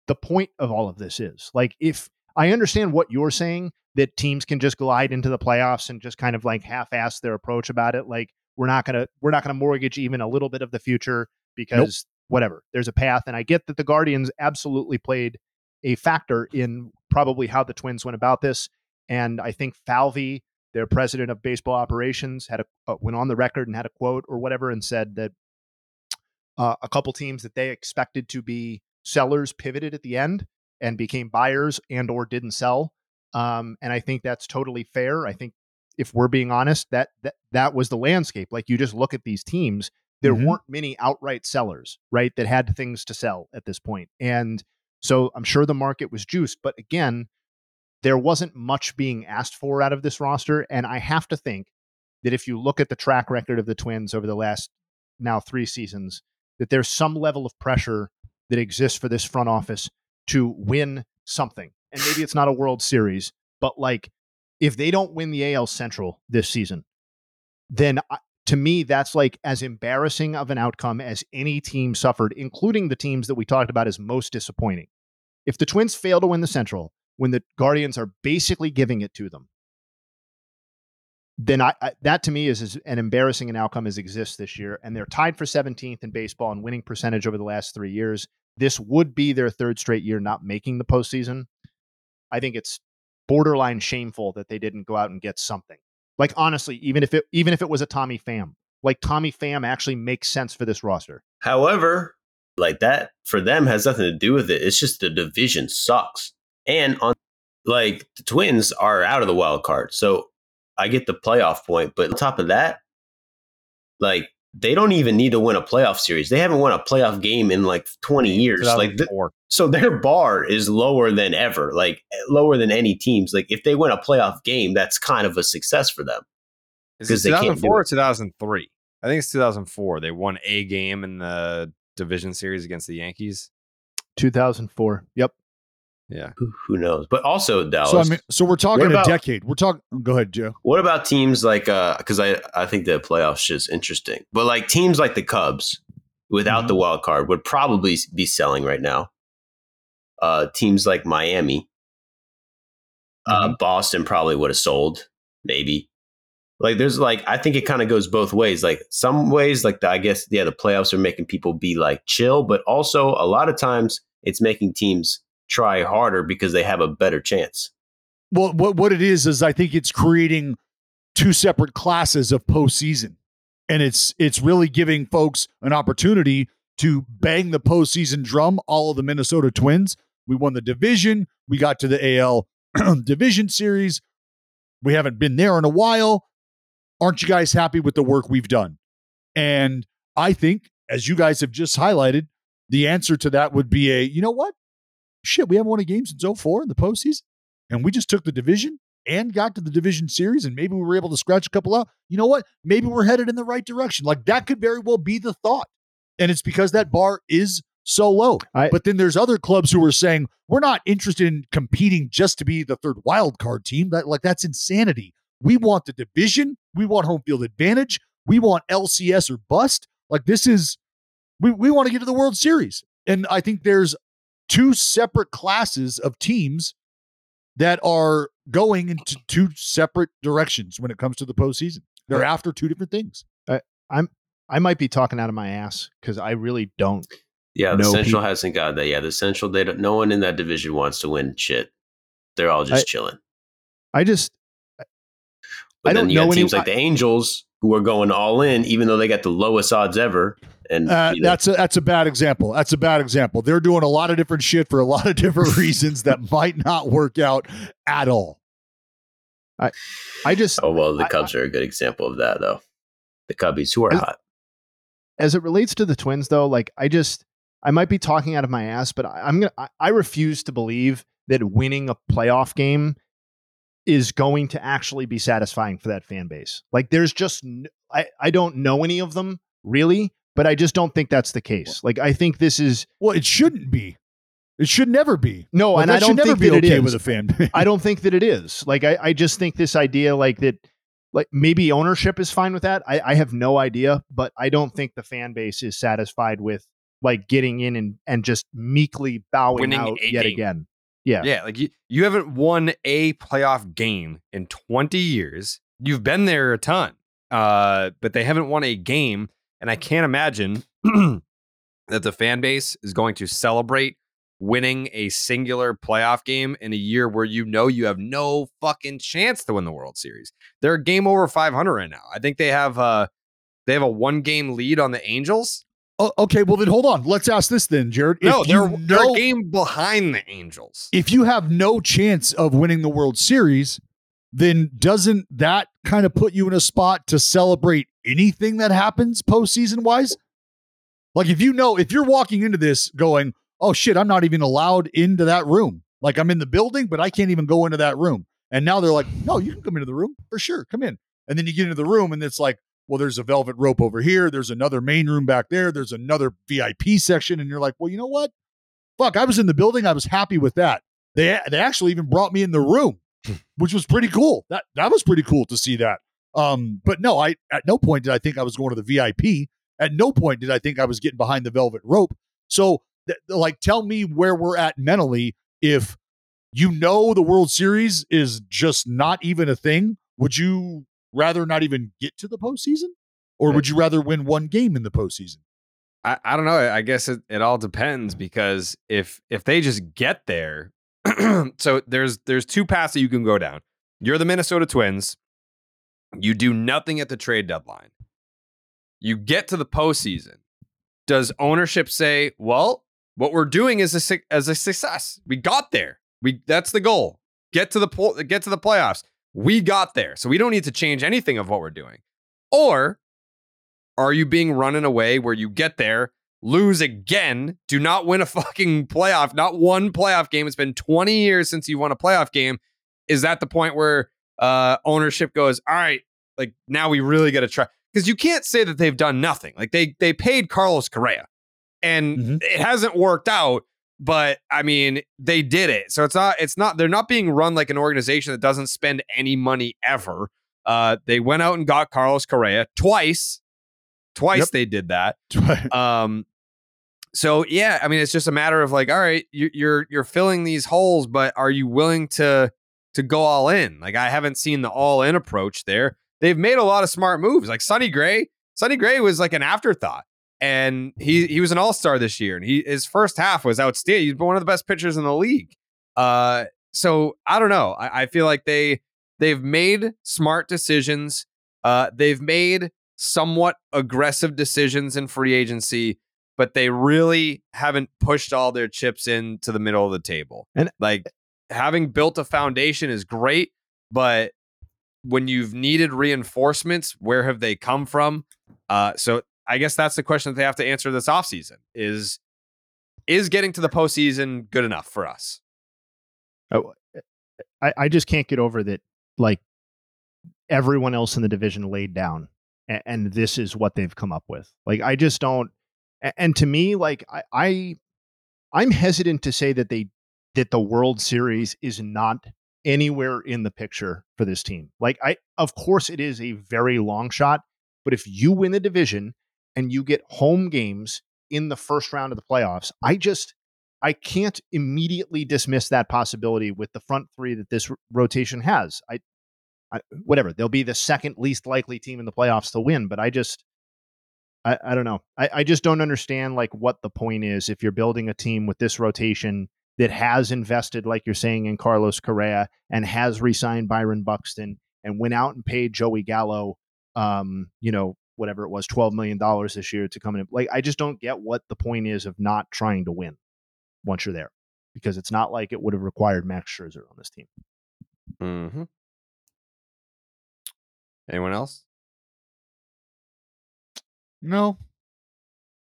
the point of all of this is. Like, if I understand what you're saying, that teams can just glide into the playoffs and just kind of like half-ass their approach about it. Like, we're not gonna we're not gonna mortgage even a little bit of the future because whatever. There's a path, and I get that the Guardians absolutely played a factor in probably how the Twins went about this. And I think Falvey, their president of baseball operations, had a uh, went on the record and had a quote or whatever and said that uh, a couple teams that they expected to be sellers pivoted at the end and became buyers and or didn't sell. Um, and I think that's totally fair. I think if we're being honest, that that that was the landscape. Like you just look at these teams, there Mhm. weren't many outright sellers, right? That had things to sell at this point. And so I'm sure the market was juiced, but again, there wasn't much being asked for out of this roster. And I have to think that if you look at the track record of the Twins over the last now three seasons, that there's some level of pressure that exists for this front office to win something. And maybe it's not a World Series, but like if they don't win the AL Central this season, then I- to me, that's like as embarrassing of an outcome as any team suffered, including the teams that we talked about as most disappointing. If the Twins fail to win the Central, when the Guardians are basically giving it to them, then I, I that to me is as an embarrassing an outcome as exists this year. And they're tied for 17th in baseball in winning percentage over the last three years. This would be their third straight year not making the postseason. I think it's borderline shameful that they didn't go out and get something. Like honestly, even if it even if it was a Tommy Pham, like Tommy Pham actually makes sense for this roster. However, like that for them has nothing to do with it. It's just the division sucks. And on like the Twins are out of the wild card. So I get the playoff point, but on top of that, like they don't even need to win a playoff series. They haven't won a playoff game in like 20 years. Like th- so their bar is lower than ever, like eh, lower than any teams. Like if they win a playoff game, that's kind of a success for them. Is it Because they can't do 2004 or 2003? I think it's 2004. They won a game in the division series against the Yankees. 2004. Yep. Yeah. Who, who knows? But also Dallas. So I mean, so we're talking about- a decade. We're talking. Go ahead, Joe. What about teams like uh because I I think the playoffs is interesting. But like teams like the Cubs without Mm-hmm. the wild card would probably be selling right now. Uh teams like Miami. Uh Mm-hmm. Boston probably would have sold, maybe. Like there's like I think it kind of goes both ways. Like some ways like the, I guess yeah the playoffs are making people be like chill, but also a lot of times it's making teams try harder because they have a better chance. Well, what what it is is I think it's creating two separate classes of postseason, and it's it's really giving folks an opportunity to bang the postseason drum. All of the Minnesota Twins, we won the division. We got to the AL division series. We haven't been there in a while. Aren't you guys happy with the work we've done? And I think, as you guys have just highlighted, the answer to that would be a, you know what? Shit, we haven't won a game since 04 in the postseason. And we just took the division and got to the division series, and maybe we were able to scratch a couple out. You know what? Maybe we're headed in the right direction. Like that could very well be the thought. And it's because that bar is so low. I- but then there's other clubs who are saying, we're not interested in competing just to be the third wild card team. That like that's insanity. We want the division. We want home field advantage. We want LCS or bust. Like this is we we want to get to the World Series. And I think there's two separate classes of teams that are going into two separate directions when it comes to the postseason. They're after two different things. I'm I might be talking out of my ass because I really don't. Yeah, the No Central peop- hasn't got that. Yeah, the Central, they don't, no one in that division wants to win shit. They're all just I- chilling. I just But I then don't you got know any- teams like the Angels who are going all in, even though they got the lowest odds ever. And Uh, you know, that's a that's a bad example. That's a bad example. They're doing a lot of different shit for a lot of different reasons that might not work out at all. I just oh well, the I- Cubs are a good example of that, though. The Cubbies, who are I- hot. as it relates to the Twins, though, like I just I might be talking out of my ass, but I, I'm gonna I, I refuse to believe that winning a playoff game is going to actually be satisfying for that fan base. Like there's just n- I I don't know any of them really, but I just don't think that's the case. Like I think this is Well, it shouldn't be. It should never be. no, Like, and I don't should never think be that it okay is. with a fan. base. I don't think that it is. Like I, I just think this idea like that like maybe ownership is fine with that. I, I have no idea, but I don't think the fan base is satisfied with like getting in and, and just meekly bowing Winning out yet game. again. Yeah. Yeah, like you, you haven't won a playoff game in 20 years. You've been there a ton, uh, but they haven't won a game. And I can't imagine that the fan base is going to celebrate winning a singular playoff game in a year where you know you have no fucking chance to win the World Series. They're a game over 500 right now. I think they have uh they have a one game lead on the Angels. Oh, okay, well then hold on. Let's ask this then, Jared. No, If they're, they're a game behind the Angels. if you have no chance of winning the World Series, then doesn't that kind of put you in a spot to celebrate anything that happens postseason wise? Like if you know, if you're walking into this going, oh shit, I'm not even allowed into that room. Like I'm in the building, but I can't even go into that room. And now they're like, no, you can come into the room for sure. Come in. And then you get into the room and it's like, well, there's a velvet rope over here. There's another main room back there. There's another VIP section. And you're like, well, you know what? Fuck, I was in the building. I was happy with that. They they actually even brought me in the room, which was pretty cool. That that was pretty cool to see that. Um, but no, I at no point did I think I was going to the VIP. At no point did I think I was getting behind the velvet rope. So, th- like, tell me where we're at mentally if you know the World Series is just not even a thing. Would you rather not even get to the postseason, or would you rather win one game in the postseason? I, I don't know. I guess it, it all depends because if if they just get there, so there's there's two paths that you can go down. You're the Minnesota Twins. You do nothing at the trade deadline. You get to the postseason. Does ownership say, "Well, what we're doing is a as a success. We got there. We that's the goal. Get to the pol- get to the playoffs. We got there. So we don't need to change anything of what we're doing." Or are you being run in a way where you get there, lose again, do not win a fucking playoff, not one playoff game? It's been 20 years since you won a playoff game. Is that the point where uh, ownership goes, all right, like now we really got to try? Because you can't say that they've done nothing. Like they they paid Carlos Correa, and it hasn't worked out. But I mean, they did it. So it's not it's not they're not being run like an organization that doesn't spend any money ever. Uh, they went out and got Carlos Correa twice. Twice Yep. they did that. Um, so yeah, I mean, it's just a matter of like, all right, you, you're you're filling these holes, but are you willing to to go all in? Like, I haven't seen the all in approach there. They've made a lot of smart moves. Like Sonny Gray, Sonny Gray was like an afterthought, and he he was an all star this year, and he his first half was outstanding. He's one of the best pitchers in the league. Uh, so I don't know. I, I feel like they they've made smart decisions. Uh, they've made somewhat aggressive decisions in free agency, but they really haven't pushed all their chips into the middle of the table. And like having built a foundation is great, but when you've needed reinforcements, where have they come from? Uh, so I guess that's the question that they have to answer this offseason is is getting to the postseason good enough for us? Oh, I, I just can't get over that. Like everyone else in the division laid down, and, and this is what they've come up with. Like I just don't. And to me, like I, I, I'm hesitant to say that they that the World Series is not anywhere in the picture for this team. Like I, of course, it is a very long shot, but if you win the division and you get home games in the first round of the playoffs, I just I can't immediately dismiss that possibility with the front three that this rotation has. I, I whatever they'll be the second least likely team in the playoffs to win, but I just I, I don't know. I, I just don't understand like what the point is if you're building a team with this rotation that has invested, like you're saying, in Carlos Correa and has re-signed Byron Buxton and went out and paid Joey Gallo, um, you know, whatever it was, twelve million dollars this year to come in. Like, I just don't get what the point is of not trying to win once you're there, because it's not like it would have required Max Scherzer on this team. Mm-hmm. Anyone else? No.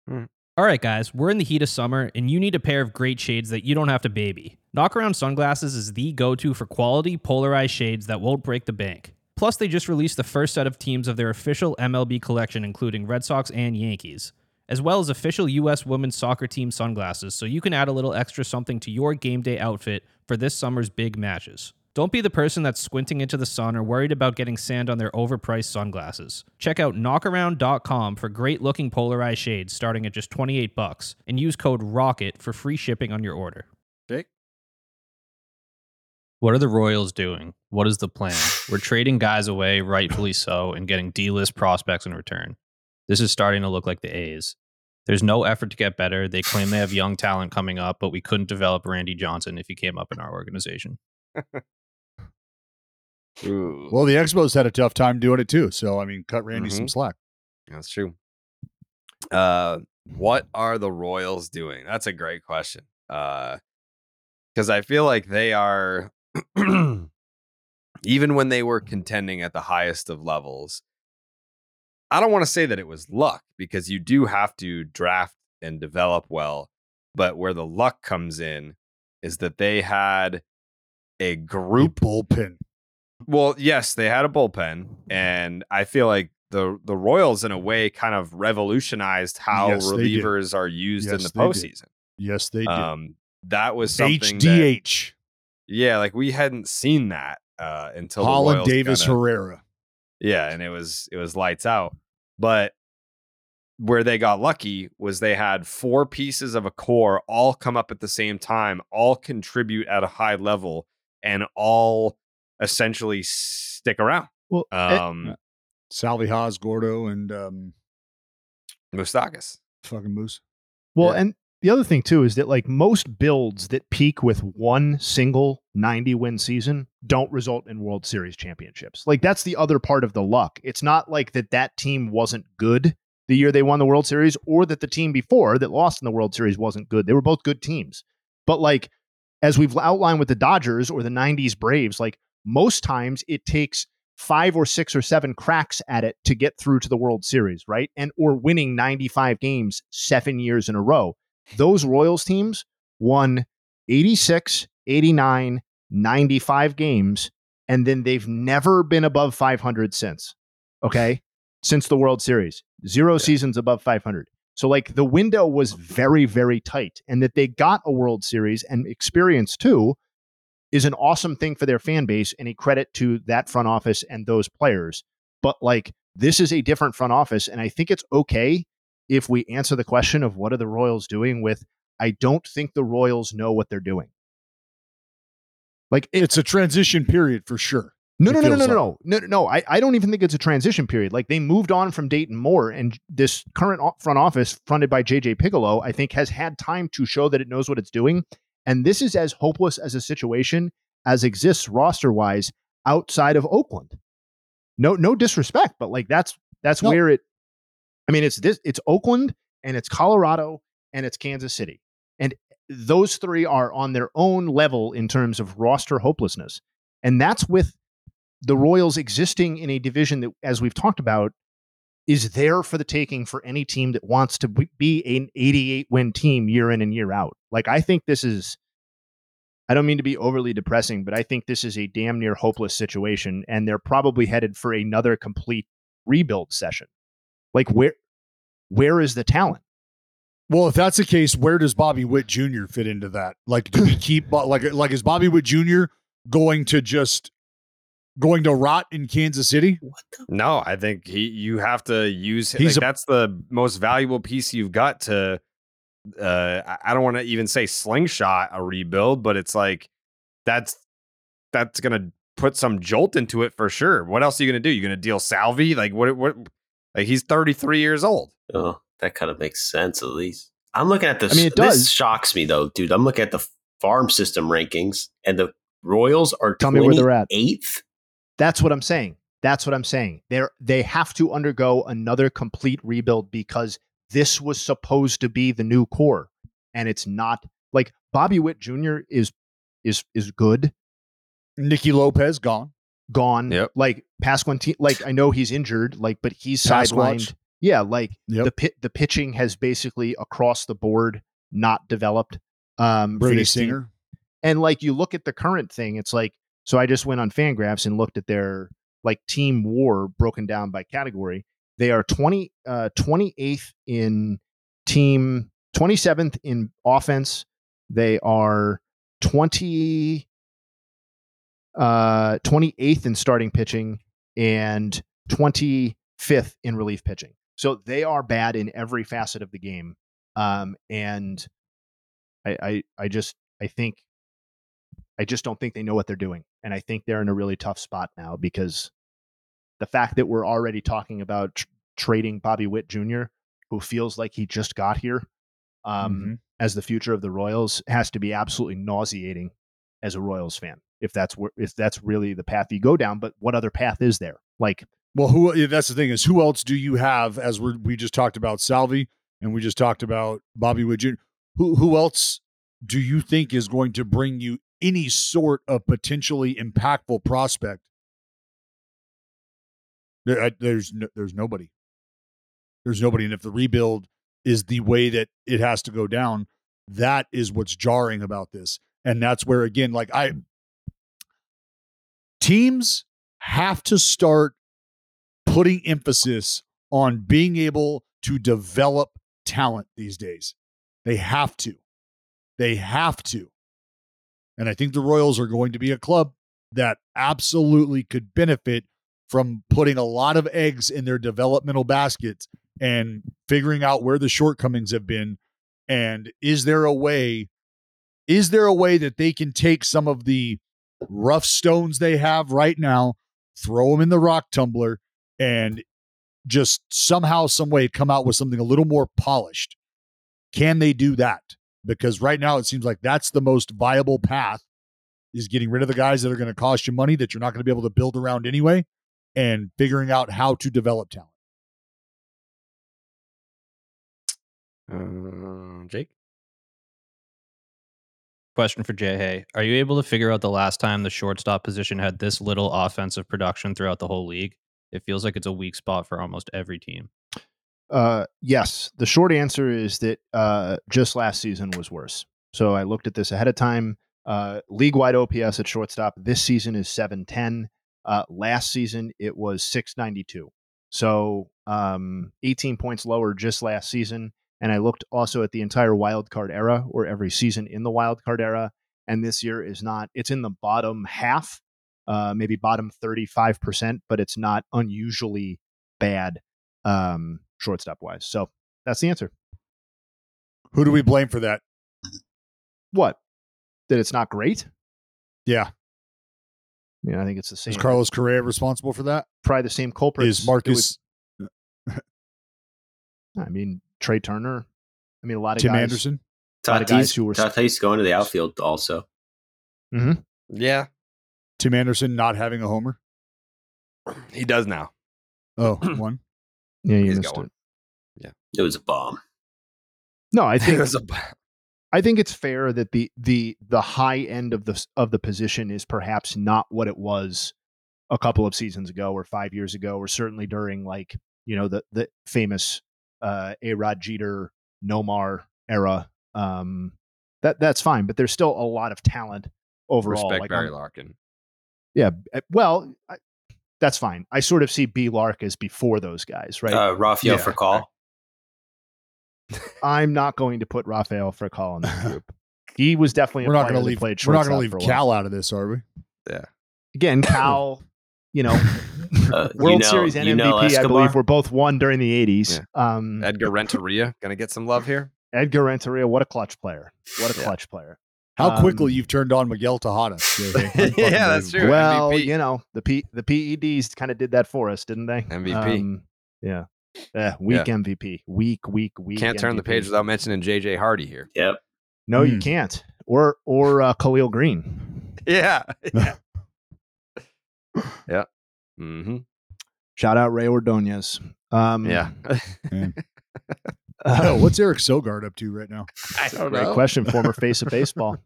All right, guys, we're in the heat of summer, and you need a pair of great shades that you don't have to baby. Knockaround Sunglasses is the go to for quality, polarized shades that won't break the bank. Plus, they just released the first set of teams of their official MLB collection, including Red Sox and Yankees, as well as official U.S. women's soccer team sunglasses, so you can add a little extra something to your game day outfit for this summer's big matches. Don't be the person that's squinting into the sun or worried about getting sand on their overpriced sunglasses. Check out knockaround.com for great looking polarized shades starting at just 28 bucks and use code ROCKET for free shipping on your order. Jake? What are the Royals doing? What is the plan? We're trading guys away, rightfully so, and getting D list prospects in return. This is starting to look like the A's. There's no effort to get better. They claim they have young talent coming up, but we couldn't develop Randy Johnson if he came up in our organization. Well, the Expos had a tough time doing it too. So I mean, cut Randy Mhm. some slack. that's true. Uh, what are the Royals doing? That's a great question. Uh, because I feel like they are, even when they were contending at the highest of levels. I don't want to say that it was luck because you do have to draft and develop well, but where the luck comes in is that they had a group bullpen. Well, yes, they had a bullpen, and I feel like the the Royals, in a way, kind of revolutionized how Yes, relievers are used in the they did. postseason. Yes, they did. Um, that was something. that- HDH. yeah, like we hadn't seen that uh, until Holland Davis kinda- Herrera. Yeah, and it was it was lights out. But where they got lucky was they had four pieces of a core all come up at the same time, all contribute at a high level, and all essentially stick around. Well, Um, Salvi Hos, Gordo, and um, Mustakas. fucking Moose. Well, Yeah. and the other thing too is that like most builds that peak with one single 90 win season don't result in World Series championships. Like that's the other part of the luck. It's not like that that team wasn't good the year they won the World Series or that the team before that lost in the World Series wasn't good. They were both good teams. But like as we've outlined with the Dodgers or the 90s Braves, like most times it takes five or six or seven cracks at it to get through to the World Series, right? And or winning 95 games 7 years in a row. Those Royals teams won 86, 89, 95 games and then they've never been above 500 since. Okay? Since the World Series. Zero seasons above 500. So like the window was very very tight and that they got a World Series and experience too is an awesome thing for their fan base and a credit to that front office and those players. But like this is a different front office and I think it's okay if we answer the question of what are the Royals doing with I don't think the Royals know what they're doing. Like it, It's a transition period for sure. no, no, no, no, no, no, no, no, no. I, I don't even think it's a transition period. Like they moved on from Dayton Moore, and this current front office, fronted by JJ Picollo, I think has had time to show that it knows what it's doing. And this is as hopeless as a situation as exists roster wise outside of Oakland. No, no disrespect, but like that's that's No. where it. I mean, it's this. It's Oakland and it's Colorado and it's Kansas City, and those three are on their own level in terms of roster hopelessness, and that's with the Royals existing in a division that, as we've talked about, is there for the taking for any team that wants to be- an 88 win team year in and year out. Like, I think this is, I don't mean to be overly depressing, but I think this is a damn near hopeless situation. And they're probably headed for another complete rebuild session. Like, where, where is the talent? Well, if that's the case, where does Bobby Witt Jr. fit into that? Like, do we keep like like is Bobby Witt Jr. going to just going to rot in Kansas City? No, I think he you have to use He's like, a- that's the most valuable piece you've got to uh I- I don't want to even say slingshot a rebuild, but it's like that's that's gonna put some jolt into it for sure. What else are you gonna do? You're gonna deal Salvi? Like what what like he's 33 years old. Oh, that kind of makes sense at least. I'm looking at this. I mean, it This does. shocks me though, dude. I'm looking at the farm system rankings, and the Royals are Tell me where they're at. Eighth. That's what I'm saying. That's what I'm saying. They're they have to undergo another complete rebuild because this was supposed to be the new core, and it's not. Like Bobby Witt Jr. is is is good, Nicky Lopez gone. Gone. Yep. Like Pasquantino, like I know he's injured, like but he's Pasquatch. sidelined. Yeah, like Yep. the pit the pitching has basically across the board not developed. Um, Brady this team. Singer. And like you look at the current thing, it's like so I just went on Fangraphs and looked at their like team war broken down by category. They are 20 uh 28th in team 27th in offense. They are 20 uh 28th in starting pitching and 25th in relief pitching. So they are bad in every facet of the game. Um and I I, I just I think I just don't think they know what they're doing. And I think they're in a really tough spot now because the fact that we're already talking about tr- trading Bobby Witt Jr., who feels like he just got here um, Mhm. as the future of the Royals, has to be absolutely nauseating as a Royals fan. If that's where, if that's really the path you go down, but what other path is there? Like, Well, who? That's the thing is, who else do you have? As we we just talked about Salvi, and we just talked about Bobby Witt Jr. Who who else do you think is going to bring you any sort of potentially impactful prospect? There, I- there's no, there's nobody. There's nobody, and if the rebuild is the way that it has to go down, that is what's jarring about this, and that's where again, like I, teams have to start putting emphasis on being able to develop talent these days. They have to. They have to. And I think the Royals are going to be a club that absolutely could benefit from putting a lot of eggs in their developmental baskets and figuring out where the shortcomings have been and is there a way is there a way that they can take some of the rough stones they have right now throw them in the rock tumbler and just somehow some way come out with something a little more polished. Can they do that? Because right now it seems like that's the most viable path is getting rid of the guys that are going to cost you money that you're not going to be able to build around anyway and figuring out how to develop talent. Uh, Jake? Question for Jay Hay. Are you able to figure out the last time the shortstop position had this little offensive production throughout the whole league? It feels like it's a weak spot for almost every team. Uh, yes. The short answer is that uh, just last season was worse. So I looked at this ahead of time. Uh, league wide OPS at shortstop this season is 710. Uh, last season it was 692. So um, 18 points lower just last season. And I looked also at the entire wild card era or every season in the wild card era. And this year is not, it's in the bottom half, uh, maybe bottom 35%, but it's not unusually bad um, shortstop wise. So that's the answer. who do we blame for that What? That it's not great? yeah Yeah, I think it's the same. is carlos correa responsible for that probably the same culprit. is It would- marcus I mean, Trea Turner. I mean, a lot of guys. tim guys. anderson A lot guys who were- Tatis going to the outfield also. Mm-hmm. Yeah, tim anderson not having a homer he does now. oh one Yeah, you He's missed got one. it. It was a bomb. No, I It think was a- I think it's fair that the the the high end of the of the position is perhaps not what it was a couple of seasons ago or five years ago, or certainly during like you know the the famous uh, A Rod Jeter Nomar era. Um, that that's fine, but there's still a lot of talent overall. Respect like Barry on- Larkin. Yeah, uh, well, I, that's fine. I sort of see B Lark as before those guys, right? Uh, Rafael Yeah. Furcal. I'm not going to put Rafael Furcal in that group. He was definitely a we're not going to leave played we're not going to leave for a while. cal out of this are we Yeah. again, Cal, you know, Uh, World you know- Series and you know MVP, I Escobar? believe, were both won during the 80s. Um, Edgar Renteria gonna get some love here. Edgar Renteria, what a clutch player. What a Yeah. clutch player. how Um, quickly you've turned on miguel tejada yeah, that's true. Well, MVP. you know, the P, the PEDs kind of did that for us, didn't they? MVP. Um, yeah. Eh, weak MVP. Weak, weak, weak. Can't turn the page without mentioning JJ Hardy here. Yep. No, you Hmm. can't. Or or uh, Khalil Greene. Yeah. Yeah. Yeah. Mm-hmm. Shout out Rey Ordonez. Um, Yeah. Uh, what's eric sogard up to right now I don't great question. Former face of baseball.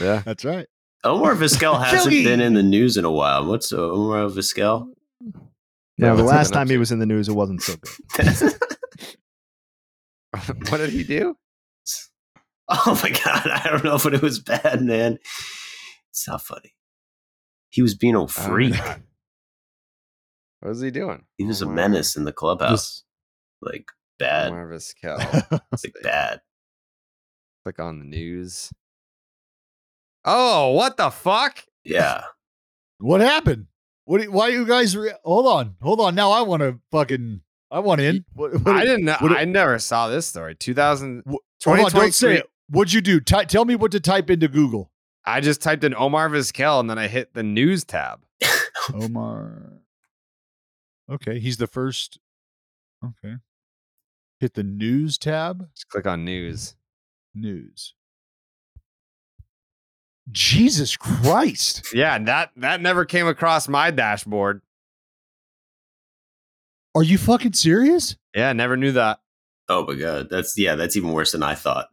Yeah. that's right Omar Vizquel hasn't been in the news in a while. What's uh, Omar Vizquel? Yeah, the last time he was in the news, it wasn't so good. what did he do? oh my god, I don't know, but it was bad, man. It's not funny. He was being a freak. What was he doing? he was a menace in the clubhouse. like bad. Omar Vizquel. Like bad. Click on the news. Oh, what the fuck? Yeah. what happened what you- why you guys re- hold on hold on now i want to fucking i want in what, what, I didn't know. what- I never saw this story. 2000. hold on don't 2023. say it what'd you do Ty- tell me what to type into google I just typed in Omar Vizquel and then I hit the news tab. Omar. Okay, he's the first. Okay. Hit the news tab. Just click on news. News. Jesus Christ. Yeah, that that never came across my dashboard. Are you fucking serious? Yeah, never knew that. Oh my god. That's yeah, that's even worse than I thought.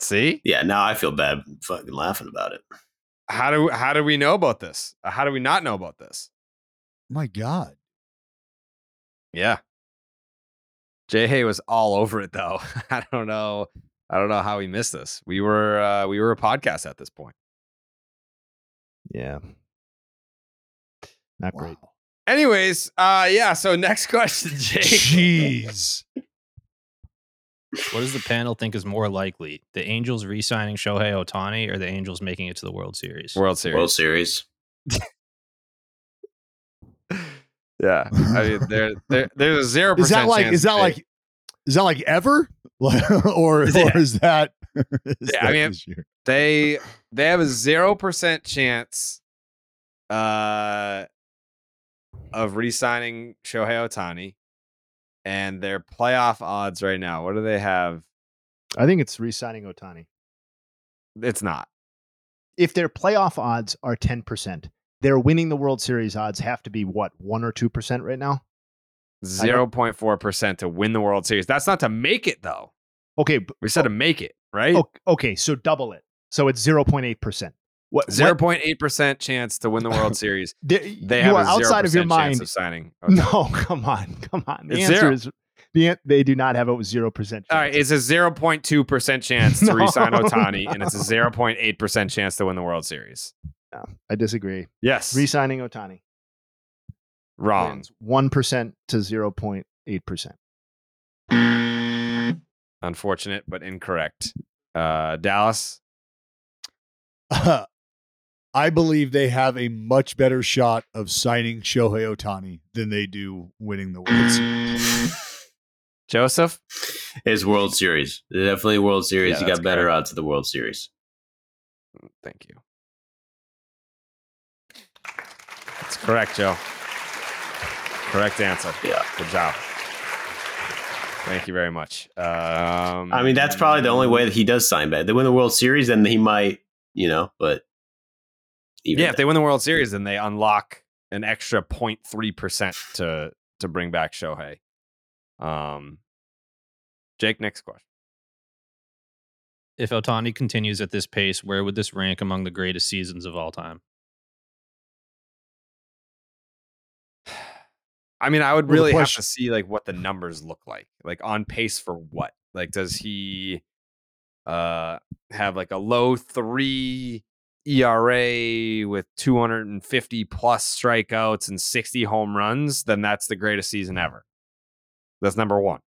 See? Yeah, now I feel bad fucking laughing about it. How do how do we know about this? Uh, How do we not know about this? My God. Yeah. Jay Hay was all over it though. I don't know. I don't know how we missed this. We were uh we were a podcast at this point. Yeah. Not great. Anyways, uh yeah, so next question, Jake. Jeez. What does the panel think is more likely? The Angels re signing Shohei Ohtani or the Angels making it to the World Series? World Series. World Series. Yeah, I mean, there, there, there's a zero percent. Is that like? Is that like? Is that like ever? or Yeah. or is that? is Yeah, I mean, this year? they they have a zero percent chance uh of re-signing Shohei Ohtani, and their playoff odds right now. What do they have? I think it's re-signing Ohtani. It's not. If their playoff odds are ten percent, their winning the World Series odds have to be what one or two percent right now. Zero point four percent to win the World Series. That's not to make it though. Okay, We said to make it, right? okay, so double it. So it's zero point eight percent. What Zero point eight percent chance to win the World Series. They you have are outside of your mind. of signing. No, come on, come on. The It's answer zero. is the they do not have a zero percent. Chance. All right, it's a zero point two percent chance to No. re-sign Ohtani, and it's a zero point eight percent chance to win the World Series. No, I disagree. Yes, Re-signing Ohtani wrong. one percent to zero point eight percent. Unfortunate, but incorrect. Uh, Dallas. I believe they have a much better shot of signing Shohei Ohtani than they do winning the World Series. Joseph. It's World Series. Definitely World Series. Yeah, you that's got better odds of the World Series. Thank you. That's correct, Joe. Correct answer. Yeah. Good job. Thank you very much. Um, I mean, that's probably the only way that he does sign bad. They win the World Series, then he might, you know, but even yeah, if they win the World Series, then they unlock an extra 03 percent to to bring back Shohei. Um, Jake, next question. If Ohtani continues at this pace, where would this rank among the greatest seasons of all time? I mean, I would Well, really have to see like what the numbers look like. Like on pace for what? Like does he uh have like a low 3 ERA with 250 plus strikeouts and 60 home runs? Then that's the greatest season mm. ever. That's number 1.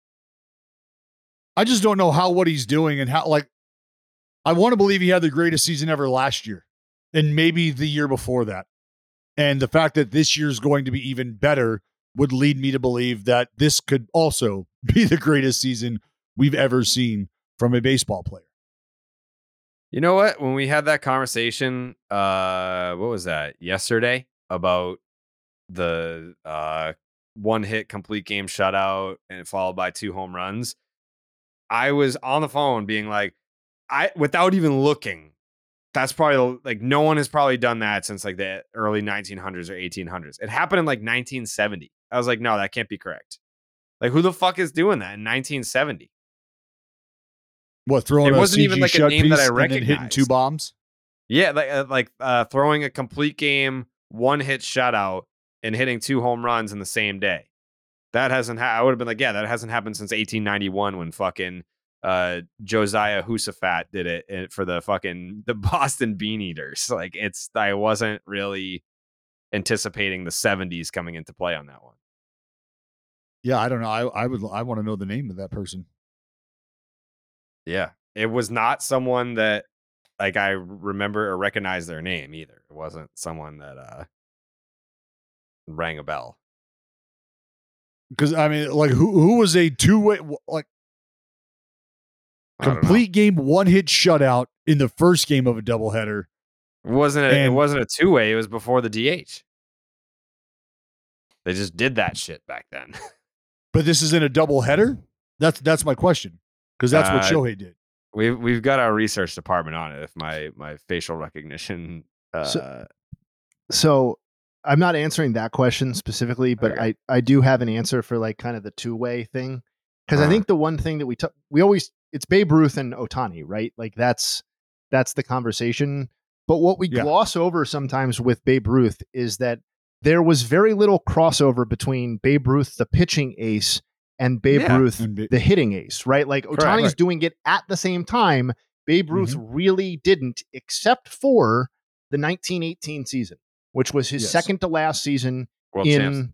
I just don't know how what he's doing and how like I want to believe he had the greatest season ever last year and maybe the year before that. And the fact that this year's going to be even better would lead me to believe that this could also be the greatest season we've ever seen from a baseball player. You know what? When we had that conversation, uh, what was that yesterday about the uh one hit complete game shutout and followed by two home runs? I was on the phone being like, I without even looking, that's probably like no one has probably done that since like the early 1900s or 1800s. It happened in like 1970. I was like, no, that can't be correct. Like, who the fuck is doing that in 1970? What throwing It a wasn't even like a name that I and hitting two bombs? Yeah, like uh, like uh, throwing a complete game, one hit shutout, and hitting two home runs in the same day. That hasn't. Ha- I would have been like, yeah, that hasn't happened since 1891 when fucking uh, Josiah Husafat did it uh, for the fucking the Boston Bean Eaters. Like it's. I wasn't really anticipating the 70s coming into play on that one. Yeah, I don't know. I, I would I want to know the name of that person. Yeah, it was not someone that like I remember or recognize their name either. It wasn't someone that uh rang a bell. Because I mean, like who who was a two way like I don't know. complete game one hit shutout in the first game of a doubleheader? It wasn't a, it And- wasn't a two way. It was before the DH. They just did that shit back then. But this is in a doubleheader. That's that's my question because that's what Uh, Shohei did. We've we've got our research department on it. If my my facial recognition, uh, So- So I'm not answering that question specifically, but Okay. I, I do have an answer for like kind of the two way thing. Because I Uh-huh. think the one thing that we took, we always, it's Babe Ruth and Ohtani, right? Like that's, that's the conversation. But what we Yeah. gloss over sometimes with Babe Ruth is that there was very little crossover between Babe Ruth, the pitching ace, and Babe Yeah. Ruth, And Ba- the hitting ace, right? Like Correct. Ohtani's Right. doing it at the same time. Babe Ruth really didn't, except for the 1918 season, which was his Yes. second to last season world in champs.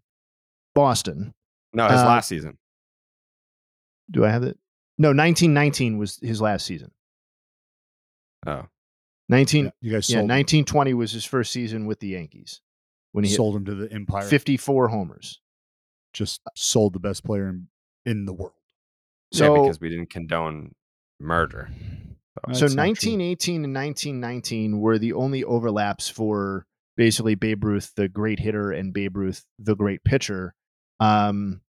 Boston. No, his uh, last season. Do I have it? No, 1919 was his last season. Oh, 19 Yeah, you guys yeah, sold, 1920 was his first season with the Yankees when he hit sold him to the Empire. 54 homers. just sold the best player in, in the world. So, So- because we didn't condone murder. So 1918 and 1919 were the only overlaps for basically Babe Ruth, the great hitter, and Babe Ruth, the great pitcher. Um,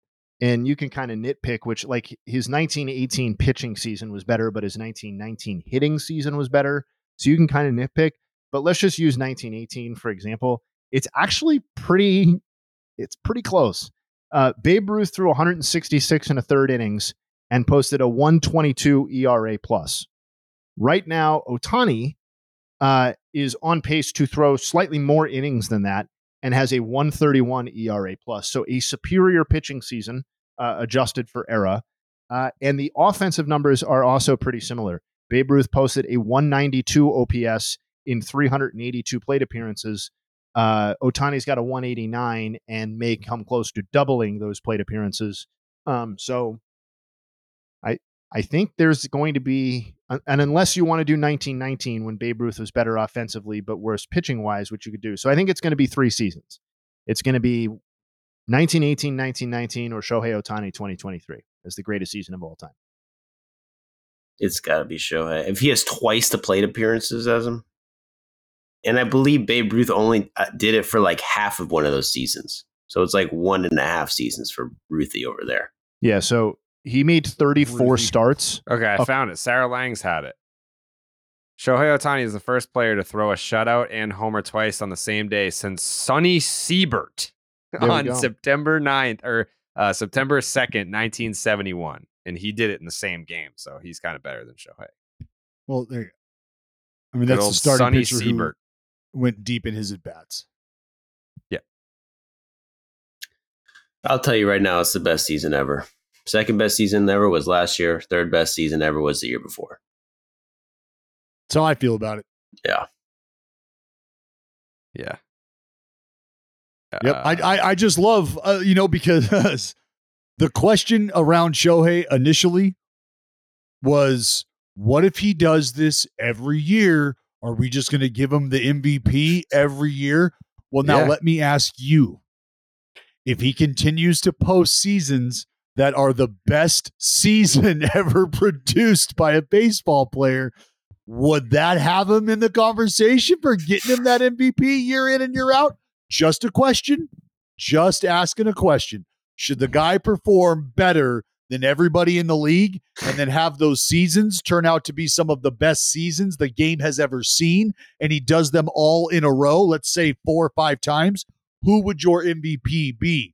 and you can kind of nitpick, which like his 1918 pitching season was better, but his 1919 hitting season was better. So you can kind of nitpick. But let's just use 1918 for example. It's actually pretty, it's pretty close. Uh, Babe Ruth threw 166 and a third innings and posted a 122 ERA plus. Right now, Ohtani uh, is on pace to throw slightly more innings than that and has a 131 ERA plus. So a superior pitching season uh, adjusted for era. Uh, and the offensive numbers are also pretty similar. Babe Ruth posted a 192 OPS in 382 plate appearances. Uh, Ohtani's got a 189 and may come close to doubling those plate appearances. Um, so I I think there's going to be, and unless you want to do 1919 when Babe Ruth was better offensively but worse pitching wise, which you could do. So I think it's going to be three seasons. It's going to be 1918, 1919, or Shohei Ohtani 2023 as the greatest season of all time. It's got to be Shohei. If he has twice the plate appearances as him, and I believe Babe Ruth only uh, did it for like half of one of those seasons. So it's like one and a half seasons for Ruthie over there. Yeah. So he made 34 starts. Okay, I Oh. found it. Sarah Langs had it. Shohei Ohtani is the first player to throw a shutout and homer twice on the same day since Sonny Siebert There on. September 9th or uh, September 2nd, 1971. And he did it in the same game. So he's kind of better than Shohei. Well, there you go. I mean, Good that's the old starting Sonny pitcher Siebert. Who went deep in his at bats. Yeah. I'll tell you right now, it's the best season ever. Second best season ever was last year. Third best season ever was the year before. That's how I feel about it. Yeah. Yeah. Yep. Uh, I, I I just love uh, you know because the question around Shohei initially was what if he does this every year? Are we just going to give him the MVP every year? Well, now Yeah. let me ask you. If he continues to post seasons that are the best season ever produced by a baseball player, would that have him in the conversation for getting him that MVP year in and year out? Just a question. Just asking a question. Should the guy perform better than everybody in the league and then have those seasons turn out to be some of the best seasons the game has ever seen and he does them all in a row, let's say four or five times? Who would your MVP be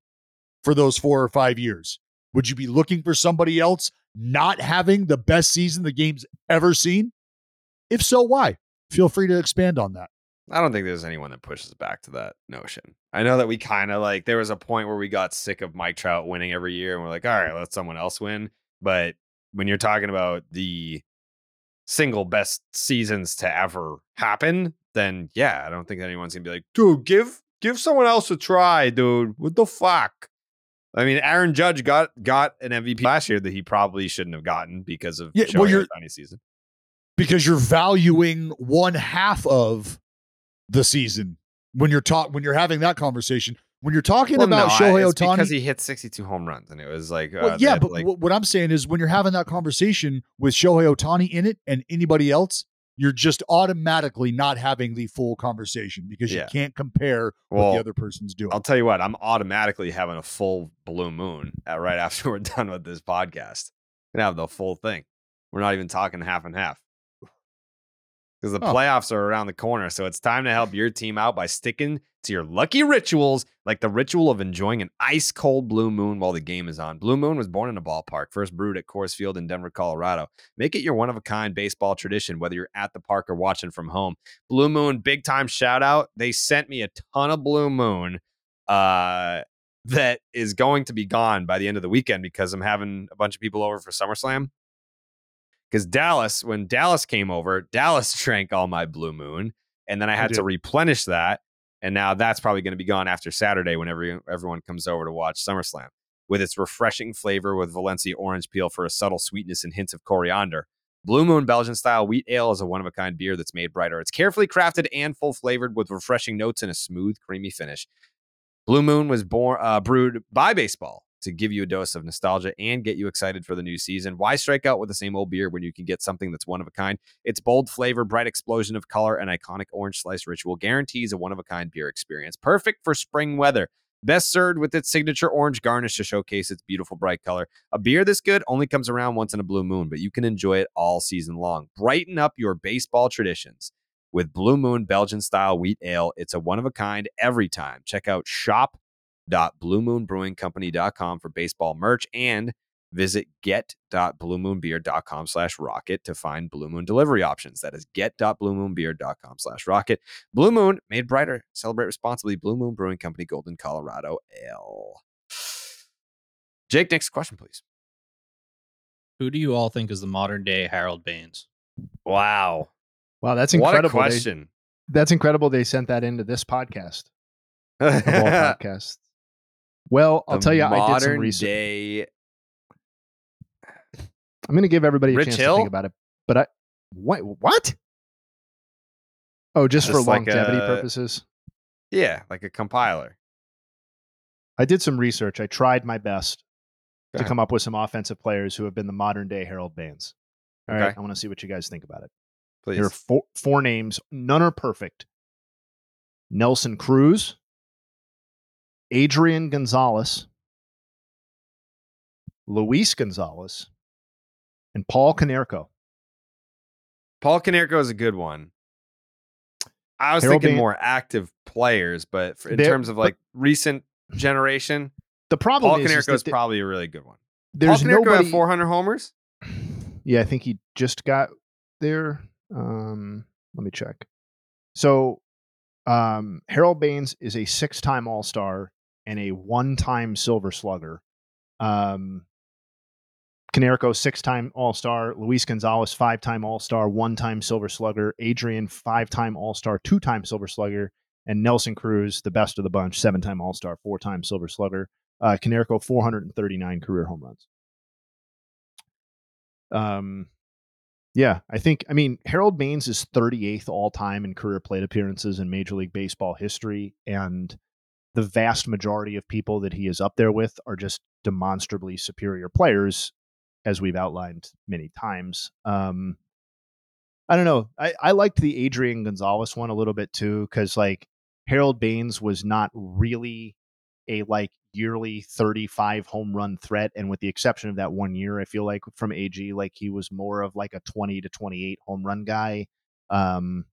for those four or five years? Would you be looking for somebody else not having the best season the game's ever seen? If so, why? Feel free to expand on that. I don't think there's anyone that pushes back to that notion. I know that we kind of like there was a point where we got sick of Mike Trout winning every year and we're like, all right, let someone else win. But when you're talking about the single best seasons to ever happen, then yeah, I don't think anyone's gonna be like, dude, give give someone else a try, dude. What the fuck? I mean, Aaron Judge got got an MVP last year that he probably shouldn't have gotten because of Yeah, well, you're- season. because you're valuing one half of the season when you're talk when you're having that conversation. When you're talking Well, about no, Shohei Ohtani, because he hit 62 home runs and it was like, uh, well, yeah, but like, what I'm saying is when you're having that conversation with Shohei Ohtani in it and anybody else, you're just automatically not having the full conversation because you can't compare what the other person's doing. I'll tell you what, I'm automatically having a full blue moon uh, right after we're done with this podcast. Gonna have the full thing. We're not even talking half and half. Because the Oh. playoffs are around the corner. So it's time to help your team out by sticking to your lucky rituals, like the ritual of enjoying an ice cold blue moon while the game is on. Blue Moon was born in a ballpark, first brewed at Coors Field in Denver, Colorado. Make it your one of a kind baseball tradition, whether you're at the park or watching from home. Blue Moon, big time shout out. They sent me a ton of Blue Moon uh, that is going to be gone by the end of the weekend because I'm having a bunch of people over for SummerSlam. Because Dallas, when Dallas came over, Dallas drank all my Blue Moon, and then I had to replenish that. And now that's probably going to be gone after Saturday when every, everyone comes over to watch SummerSlam. With its refreshing flavor with Valencia orange peel for a subtle sweetness and hints of coriander. Blue Moon Belgian style wheat ale is a one of a kind beer that's made brighter. It's carefully crafted and full flavored with refreshing notes and a smooth, creamy finish. Blue Moon was born uh, brewed by baseball to give you a dose of nostalgia and get you excited for the new season. Why strike out with the same old beer when you can get something that's one of a kind? Its bold flavor, bright explosion of color, and iconic orange slice ritual guarantees a one of a kind beer experience. Perfect for spring weather. Best served with its signature orange garnish to showcase its beautiful bright color. A beer this good only comes around once in a blue moon, but you can enjoy it all season long. Brighten up your baseball traditions with Blue Moon Belgian style wheat ale. It's a one of a kind every time. Check out shop.bluemoonbrewingcompany.com for baseball merch and visit get.bluemoonbeer.com slash rocket to find Blue Moon delivery options. That is get.bluemoonbeer.com slash rocket. Blue Moon, made brighter. Celebrate responsibly. Blue Moon Brewing Company, Golden, Colorado Ale. Jake, next question, please. Who do you all think is the modern day Harold Baines? Wow. Wow, that's What a incredible. They- question. that's incredible. They sent that into this podcast. Of all podcasts. Well, I'll The tell you, I did some research. day I'm going to give everybody a Rich chance to think about it. But I what what? Oh, just, for like longevity a- purposes. Yeah, like a compiler. I did some research. I tried my best Go to come up with some offensive players who have been the modern day Harold Baines. All right, Okay. I want to see what you guys think about it. Please. There are four, four names. None are perfect. Nelson Cruz, Adrian Gonzalez, Luis Gonzalez, and Paul Konerko. Paul Konerko is a good one. I was Harold thinking Bain- more active players, but for, in There- terms of like recent generation, The problem Paul is, is Konerko is th- probably a really good one. there's Paul Konerko nobody. have 400 homers. Yeah, I think he just got there. Um, let me check. So, um, Harold Baines is a six-time All-Star and a one-time Silver Slugger. Um, six-time All-Star. Luis Gonzalez, five-time All-Star, one-time Silver Slugger. Adrian, five-time All-Star, two-time Silver Slugger, and Nelson Cruz, the best of the bunch, seven-time All-Star, four-time Silver Slugger. Uh, Konerko, 439 career home runs. Um, yeah, I think. I mean, Harold Baines is 38th all time in career plate appearances in Major League Baseball history, and the vast majority of people that he is up there with are just demonstrably superior players, as we've outlined many times. Um, I don't know. I, I liked the Adrian Gonzalez one a little bit too, because like Harold Baines was not really a like yearly 35 home run threat and with the exception of that one year i feel like from ag like he was more of like a 20 to 28 home run guy um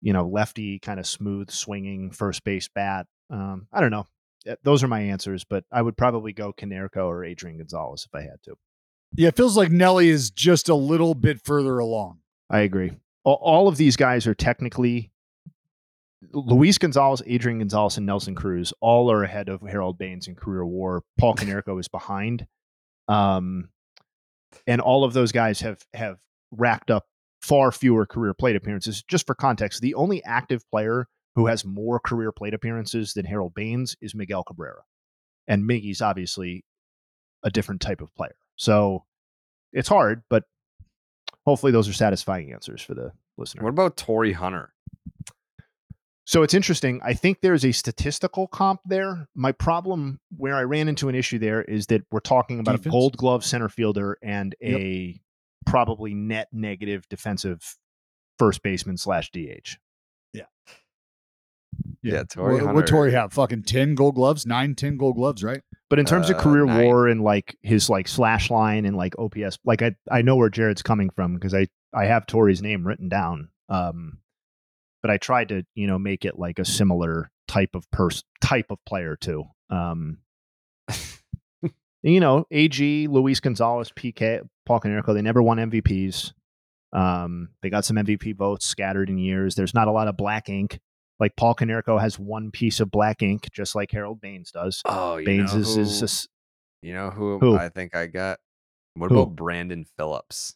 you know lefty kind of smooth swinging first base bat um i don't know Uh, those are my answers but i would probably go konerko or adrian gonzalez if i had to Yeah, it feels like Nelly is just a little bit further along. i agree all, all of these guys are technically Luis Gonzalez, Adrian Gonzalez, and Nelson Cruz all are ahead of Harold Baines in career WAR. Paul Konerko is behind, um, and all of those guys have have racked up far fewer career plate appearances. Just for context, the only active player who has more career plate appearances than Harold Baines is Miguel Cabrera, and Miggy's obviously a different type of player. So it's hard, but hopefully those are satisfying answers for the listener. What about Torii Hunter? So it's interesting. I think there's a statistical comp there. My problem where I ran into an issue there is that we're talking about Defense? a gold glove center fielder and Yep. A probably net negative defensive first baseman slash DH. Yeah, Torii What, Hunter. what Torii have? Fucking 10 gold gloves? Nine, 10 gold gloves, right? But in terms of Uh, career nine. war and like his like slash line and like OPS, like I I know where Jared's coming from because I I have Torii's name written down. Um, but I tried to you know make it like a similar type of person type of player too. Um, you know, AG, Luis Gonzalez, PK, Paul Konerko, they never won MVPs. Um, they got some MVP votes scattered in years. There's not a lot of black ink. Like Paul Konerko has one piece of black ink, just like Harold Baines does. Oh, Baines is, who, is is you know who, Who? I think I got? What Who? about Brandon Phillips?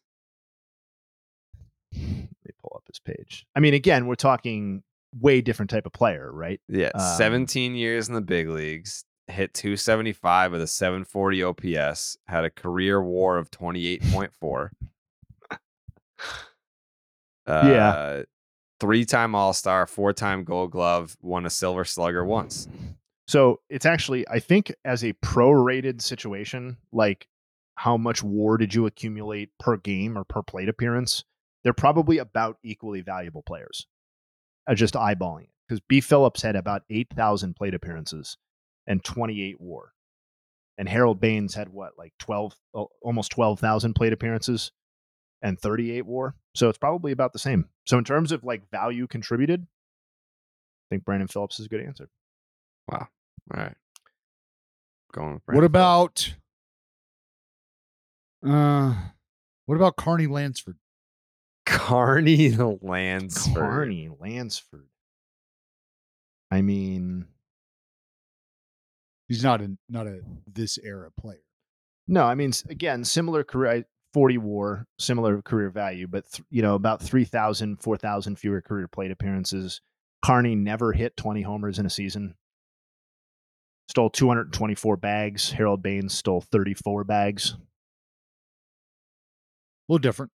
let me pull up his page. I mean, again, we're talking way different type of player, right? Yeah, Um, 17 years in the big leagues, hit 275 with a 740 OPS, had a career war of 28.4. uh, Yeah. Three time All Star, four time Gold Glove, won a Silver Slugger once. So it's actually, I think, as a prorated situation, like how much war did you accumulate per game or per plate appearance? They're probably about equally valuable players. Uh, just eyeballing it. Because B. Phillips had about 8,000 plate appearances and 28 war. And Harold Baines had what, like 12, almost 12,000 plate appearances and 38 war. So it's probably about the same. So in terms of like value contributed, I think Brandon Phillips is a good answer. Wow. All right. Going. With What about uh what about Carney Lansford? Carney Lansford. Carney Lansford. I mean, He's not a not a this era player. no, I mean, again, similar career, 40 war, similar career value, but, th- you know, about 3,000, 4,000 fewer career plate appearances. Carney never hit 20 homers in a season. Stole 224 bags. Harold Baines stole 34 bags. A little different.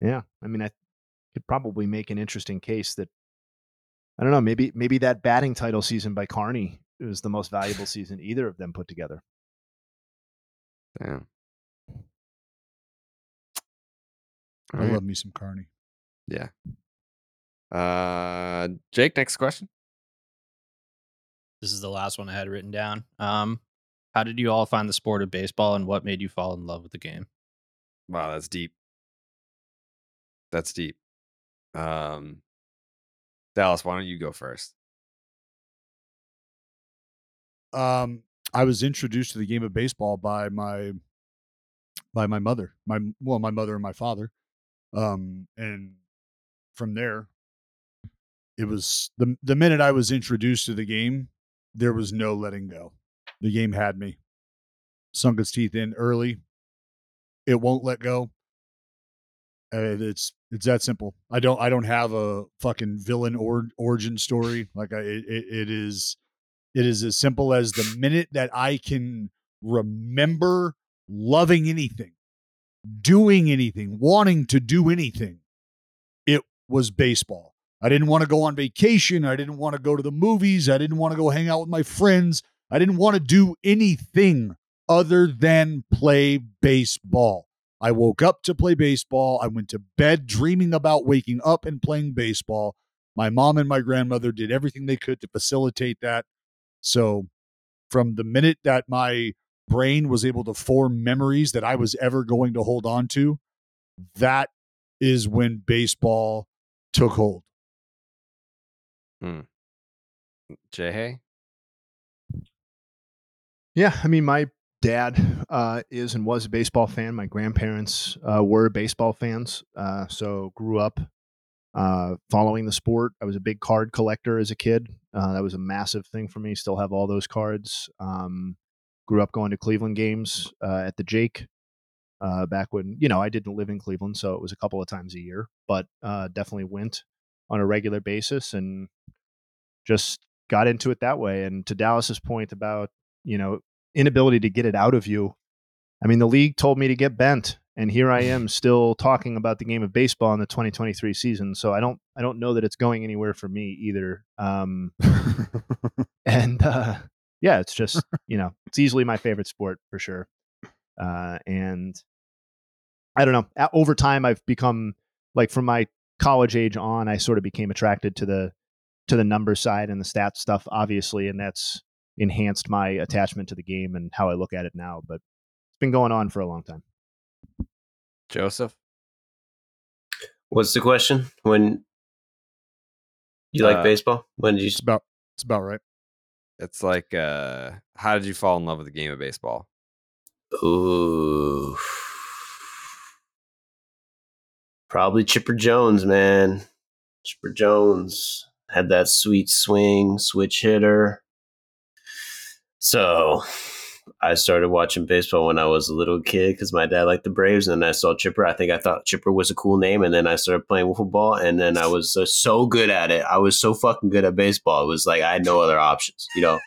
Yeah, I mean, I could probably make an interesting case that I don't know. Maybe maybe that batting title season by Carney was the most valuable season either of them put together. Damn. I All right. love me some Carney. Yeah. Uh, Jake, next question. This is the last one I had written down. Um, how did you all find the sport of baseball, and what made you fall in love with the game? Wow, that's deep. That's deep. Um, Dallas, why don't you go first? Um, I was introduced to the game of baseball by my by my mother, my well, my mother and my father, um, and from there, it was the the minute I was introduced to the game, there was no letting go. The game had me, sunk its teeth in early. It won't let go. It's it's that simple. I don't I don't have a fucking villain or origin story. Like I it, it, it is it is as simple as the minute that I can remember loving anything, doing anything, wanting to do anything, it was baseball. I didn't want to go on vacation. I didn't want to go to the movies. I didn't want to go hang out with my friends. I didn't want to do anything other than play baseball. I woke up to play baseball. I went to bed dreaming about waking up and playing baseball. My mom and my grandmother did everything they could to facilitate that. So, from the minute that my brain was able to form memories that I was ever going to hold on to, that is when baseball took hold. Jay Hay? Yeah, I mean, my dad uh, is and was a baseball fan. My grandparents uh, were baseball fans, uh, so grew up uh, following the sport. I was a big card collector as a kid. Uh, that was a massive thing for me. Still have all those cards. Um, grew up going to Cleveland games uh, at the Jake. Uh, back when you know I didn't live in Cleveland, so it was a couple of times a year, but uh, definitely went on a regular basis and just got into it that way. And to Dallas's point about you know inability to get it out of you, I mean the league told me to get bent, and here I am still talking about the game of baseball in the 2023 season. So I don't I don't know that it's going anywhere for me either. Um, and uh, yeah, it's just you know it's easily my favorite sport for sure. Uh, and I don't know. Over time, I've become like from my college age on, I sort of became attracted to the to the number side and the stats stuff, obviously, and that's enhanced my attachment to the game and how I look at it now. But it's been going on for a long time. Joseph? What's the question? When you like Uh, baseball? When did you? It's about it's about right. It's like, uh, how did you fall in love with the game of baseball? Ooh, probably Chipper Jones, man. Chipper Jones had that sweet swing, switch hitter. So I started watching baseball when I was a little kid because my dad liked the Braves, and then I saw Chipper. I think I thought Chipper was a cool name, and then I started playing wiffle ball, and then I was uh, so good at it. I was so fucking good at baseball. It was like I had no other options, you know.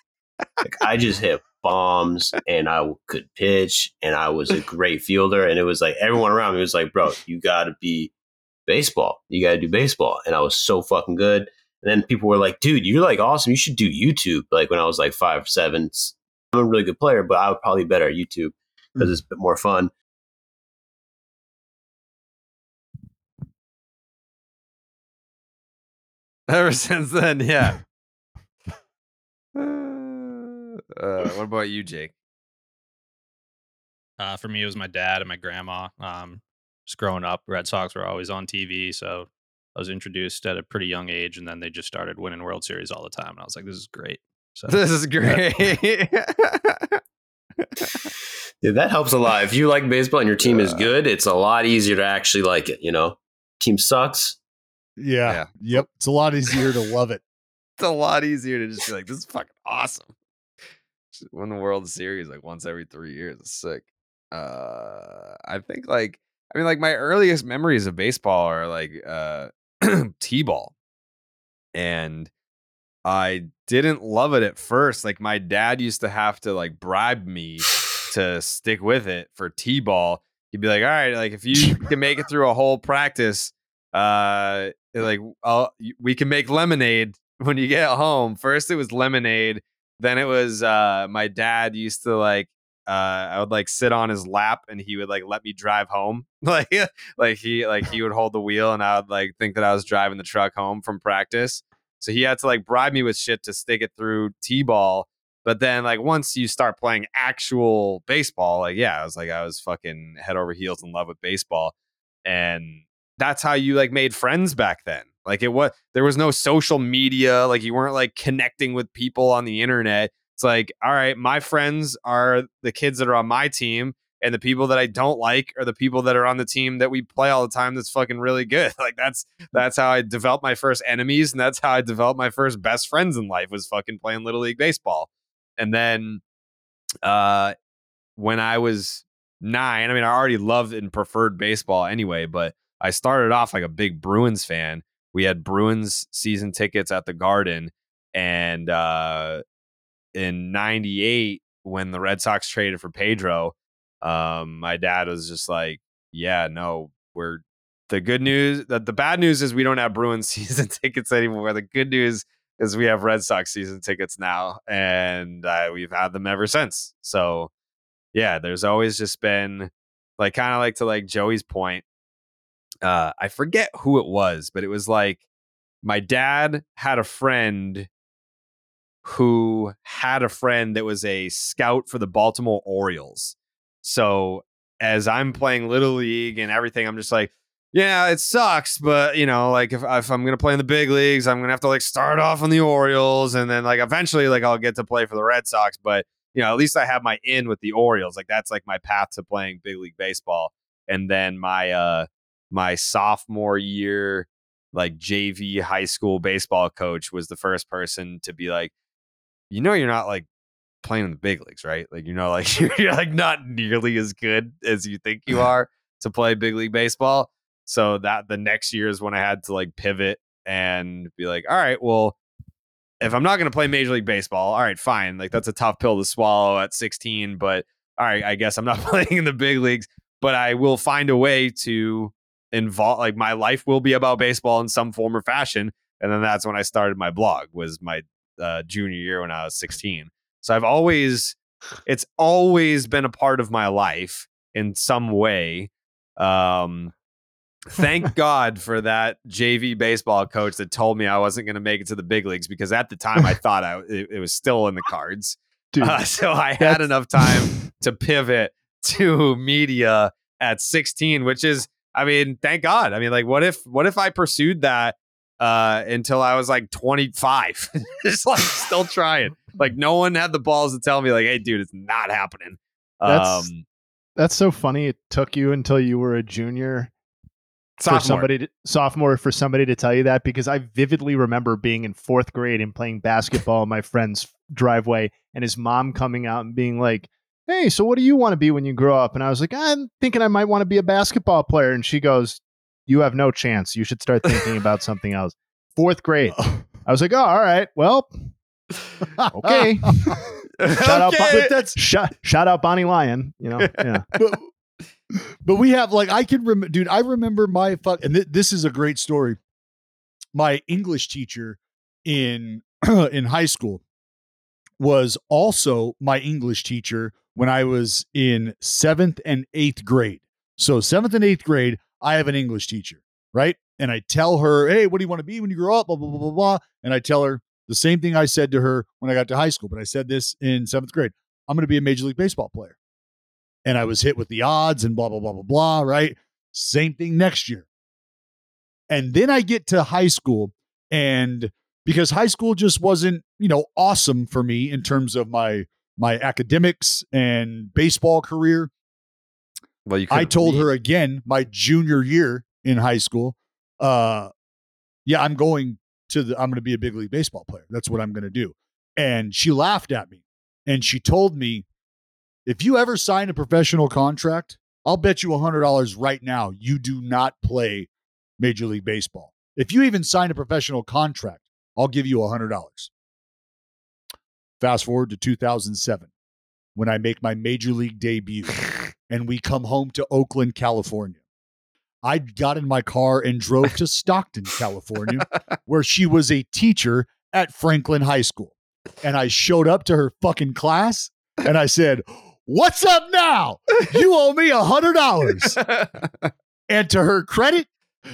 like I just hit bombs, and I could pitch, and I was a great fielder, and it was like everyone around me was like, "Bro, you got to be baseball. You got to do baseball," and I was so fucking good. And then people were like, dude, you're like awesome. You should do YouTube. Like when I was like five, seven, I'm a really good player, but I would probably be better at YouTube because it's a bit more fun. Ever since then, yeah. Uh, what about you, Jake? Uh, for me, it was my dad and my grandma. Um, just growing up, Red Sox were always on TV, so I was introduced at a pretty young age, and then they just started winning World Series all the time, and I was like, "This is great." So This is great. Yeah, that helps a lot. If you like baseball and your team is good, it's a lot easier to actually like it. You know, team sucks. Yeah. Yeah. Yep. It's a lot easier to love it. it's a lot easier to just be like, "This is fucking awesome." Just Win the World Series like once every three years. It's sick. Uh, I think like I mean like my earliest memories of baseball are like uh t-ball, and I didn't love it at first. Like my dad used to have to like bribe me to stick with it for t-ball. He'd be like, "All right, like if you can make it through a whole practice, uh, like I'll, we can make lemonade when you get home." First, it was lemonade. Then it was uh, my dad used to like. Uh, I would like sit on his lap and he would like let me drive home. like, like he like he would hold the wheel and I would like think that I was driving the truck home from practice. So he had to like bribe me with shit to stick it through T-ball. But then like once you start playing actual baseball, like yeah, I was like I was fucking head over heels in love with baseball. And that's how you like made friends back then. Like it was there was no social media, like you weren't like connecting with people on the internet. It's like, all right, my friends are the kids that are on my team and the people that I don't like are the people that are on the team that we play all the time that's fucking really good. Like that's that's how I developed my first enemies and that's how I developed my first best friends in life was fucking playing little league baseball. And then uh when I was 9, I mean I already loved and preferred baseball anyway, but I started off like a big Bruins fan. We had Bruins season tickets at the Garden and uh in 98 when the Red Sox traded for Pedro, um, my dad was just like, "Yeah, no, we're the good news. That the bad news is we don't have Bruins season tickets anymore. The good news is we have Red Sox season tickets now, and uh, we've had them ever since. So, yeah, there's always just been like kind of like to like Joey's point. Uh, I forget who it was, but it was like my dad had a friend who had a friend that was a scout for the Baltimore Orioles. So as I'm playing little league and everything, I'm just like, yeah, it sucks, but you know, like if, if I'm gonna play in the big leagues, I'm gonna have to like start off on the Orioles, and then like eventually, like I'll get to play for the Red Sox. But you know, at least I have my in with the Orioles. Like that's like my path to playing big league baseball. And then my uh my sophomore year, like JV high school baseball coach was the first person to be like, you know, you're not like playing in the big leagues, right? Like, you know, like you're, like not nearly as good as you think you are to play big league baseball. So that the next year is when I had to like pivot and be like, all right, well, if I'm not going to play Major League Baseball, all right, fine. Like that's a tough pill to swallow at 16, but all right, I guess I'm not playing in the big leagues, but I will find a way to involve like my life will be about baseball in some form or fashion. And then that's when I started my blog was my uh, junior year when I was 16. So I've always, it's always been a part of my life in some way. Um, thank God for that JV baseball coach that told me I wasn't going to make it to the big leagues because at the time I thought I, it, it was still in the cards. Dude, Uh, so I had enough time to pivot to media at 16, which is, I mean, thank God. I mean, like, what if, what if I pursued that uh, until I was like 25, just like still trying. Like, no one had the balls to tell me, like, hey, dude, it's not happening. That's um, that's so funny. It took you until you were a junior for somebody to, sophomore for somebody to tell you that because I vividly remember being in fourth grade and playing basketball in my friend's driveway and his mom coming out and being like, "Hey, so what do you want to be when you grow up?" And I was like, "I'm thinking I might want to be a basketball player." And she goes, "You have no chance. You should start thinking about something else." Fourth grade. I was like, "Oh, all right. Well, okay." shout out, Okay. Bon- that's shout, shout out Bonnie Lyon. You know, yeah. but, but we have like I can remember, dude. I remember my fuck, and th- this is a great story. My English teacher in in high school was also my English teacher when I was in seventh and eighth grade. So seventh and eighth grade, I have an English teacher, right? And I tell her, "Hey, what do you want to be when you grow up?" Blah blah blah blah blah. And I tell her the same thing I said to her when I got to high school, but I said this in seventh grade. I'm going to be a major league baseball player. And I was hit with the odds and blah blah blah blah blah. Right? Same thing next year. And then I get to high school, and because high school just wasn't, you know, awesome for me in terms of my my academics and baseball career. Well, you I told her again my junior year in high school, uh, yeah, I'm going to the I'm going to be a big league baseball player. That's what I'm going to do. And she laughed at me and she told me, if you ever sign a professional contract, I'll bet you $100 right now you do not play Major League Baseball. If you even sign a professional contract, I'll give you $100. Fast forward to 2007 when I make my Major League debut and we come home to Oakland, California. I got in my car and drove to Stockton, California, where she was a teacher at Franklin High School. And I showed up to her fucking class and I said, What's up now? You owe me a hundred dollars. And to her credit,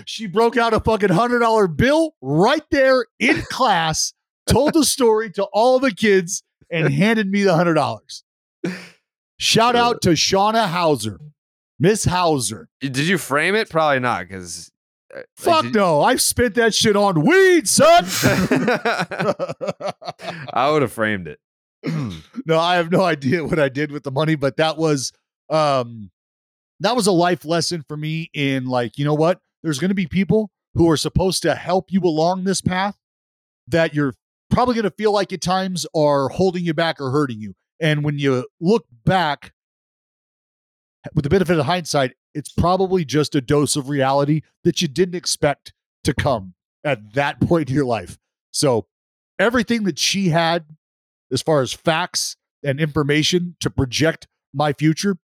she broke out a fucking hundred dollar bill right there in class, told the story to all the kids, and handed me the hundred dollars. Shout out to Shauna Hauser, Miss Hauser. Did you frame it? Probably not, because Fuck no, I've spent that shit on weed, son. I would have framed it. no, I have no idea what I did with the money, but that was um that was a life lesson for me in like, you know what? There's going to be people who are supposed to help you along this path that you're probably going to feel like at times are holding you back or hurting you. And when you look back with the benefit of hindsight, it's probably just a dose of reality that you didn't expect to come at that point in your life. So, everything that she had as far as facts and information to project my future,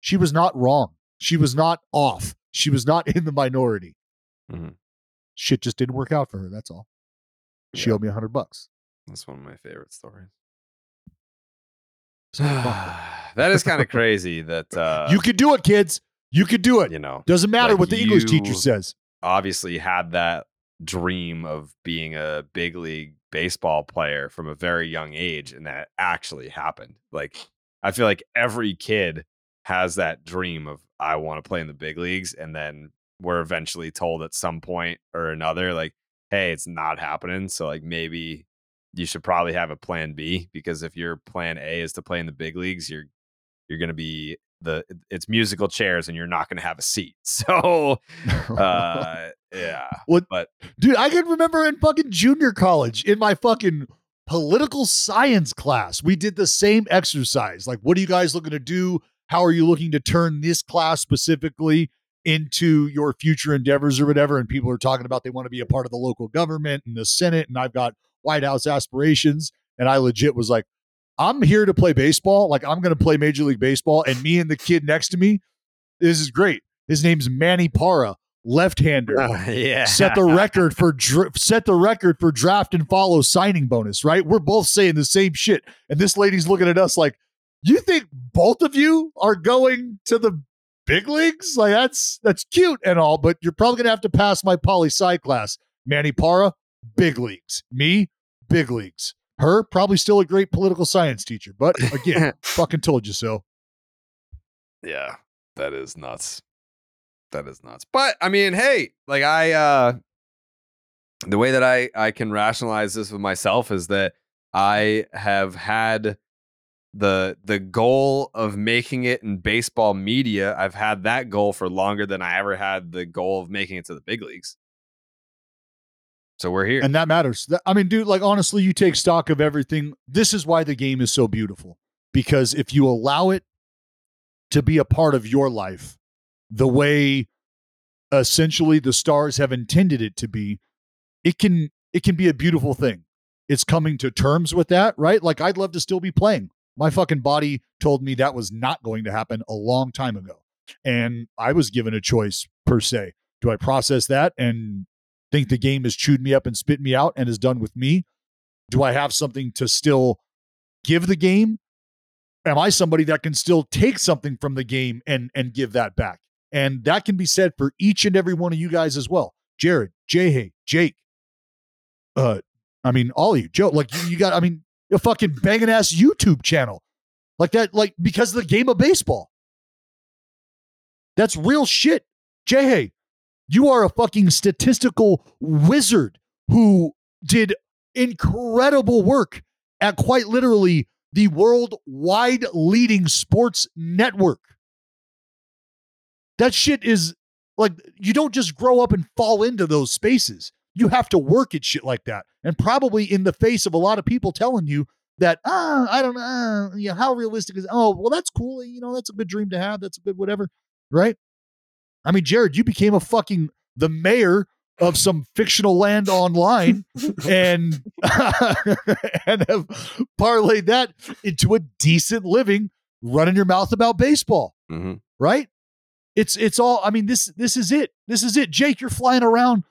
she was not wrong. She was not off. She was not in the minority. Mhm. Shit just didn't work out for her. That's all. She Yeah. owed me a hundred bucks. That's one of my favorite stories. So that is kind of crazy that uh, you could do it, kids. You could do it. you know Doesn't matter like what the English teacher says. obviously had that dream of being a big league baseball player from a very young age and that actually happened like i feel like every kid has that dream of i want to play in the big leagues and then we're eventually told at some point or another like hey it's not happening so like maybe you should probably have a plan b because if your plan a is to play in the big leagues you're you're going to be the it's musical chairs and you're not going to have a seat so uh yeah What- but Dude, I can remember in fucking junior college in my fucking political science class, we did the same exercise. Like, what are you guys looking to do? How are you looking to turn this class specifically into your future endeavors or whatever? And people are talking about they want to be a part of the local government and the Senate, and I've got White House aspirations. And I legit was like, I'm here to play baseball. Like, I'm going to play Major League Baseball. And me and the kid next to me, this is great. His name's Manny Parra, left-hander yeah set the record for dr- set the record for draft and follow signing bonus. Right? We're both saying the same shit, and this lady's looking at us like, "You think both of you are going to the big leagues? Like that's that's cute and all, but you're probably gonna have to pass my poli sci class." Manny Parra, big leagues. Me, big leagues. Her, probably still a great political science teacher, but again, fucking told you so. yeah that is nuts that is nuts but i mean hey like i uh the way that i i can rationalize this with myself is that i have had the the goal of making it in baseball media i've had that goal for longer than i ever had the goal of making it to the big leagues so we're here And that matters. I mean, dude, like honestly, you take stock of everything. This is why the game is so beautiful. Because if you allow it to be a part of your life the way essentially the stars have intended it to be, it can it can be a beautiful thing. It's coming to terms with that, right? Like I'd love to still be playing. My fucking body told me that was not going to happen a long time ago. And I was given a choice per se. Do I process that and think the game has chewed me up and spit me out and is done with me? Do I have something to still give the game? Am I somebody that can still take something from the game and and give that back? And that can be said for each and every one of you guys as well. Jared, Jay, Jake, uh, I mean, all of you, Joe, like you, you got, I mean, a fucking banging ass YouTube channel like that, like because of the game of baseball. That's real shit. Jay, you are a fucking statistical wizard who did incredible work at quite literally the worldwide leading sports network. That shit is like, you don't just grow up and fall into those spaces. You have to work at shit like that. And probably in the face of a lot of people telling you that, ah, I don't know, uh, you know, how realistic is, oh, well, that's cool. You know, that's a good dream to have. That's a good whatever. Right. I mean, Jared, you became a fucking the mayor of some fictional land online and and have parlayed that into a decent living running your mouth about baseball mm-hmm. right? It's it's all i mean this this is it. This is it. Jake you're flying around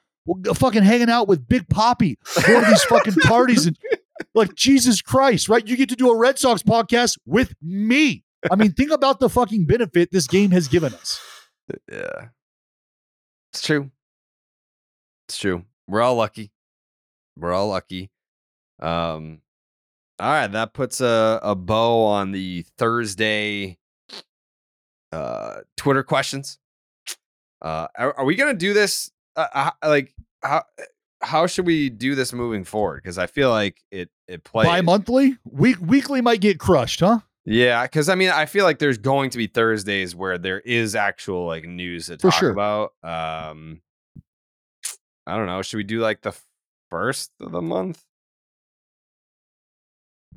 fucking hanging out with big poppy going to these fucking parties and like jesus christ right? You get to do a red sox podcast with me. I mean think about the fucking benefit this game has given us yeah it's true it's true. We're all lucky. We're all lucky. Um, all right, that puts a, a bow on the Thursday uh, Twitter questions. Uh, are, are we gonna do this? Uh, like how how should we do this moving forward? Because I feel like it it plays bi-monthly. Week weekly might get crushed, huh? Yeah, because I mean, I feel like there's going to be Thursdays where there is actual like news to For talk sure. about. Um, I don't know. Should we do like the first of the month?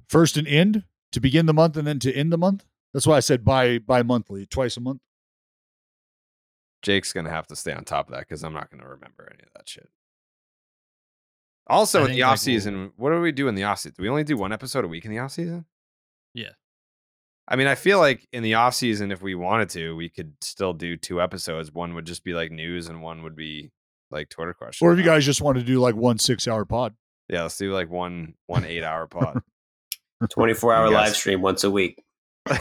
First and end to begin the month and then to end the month. That's why I said bi bi monthly, twice a month. Jake's gonna have to stay on top of that because I'm not gonna remember any of that shit. Also, I in the off season, what do we do in the off season? Do we only do one episode a week in the off season? Yeah. I mean, I feel like in the off season, if we wanted to, we could still do two episodes. One would just be like news, and one would be like Twitter questions. Or if you guys just want to do like one six hour pod. yeah, let's do like one one eight hour pod 24 hour live stream once a week. once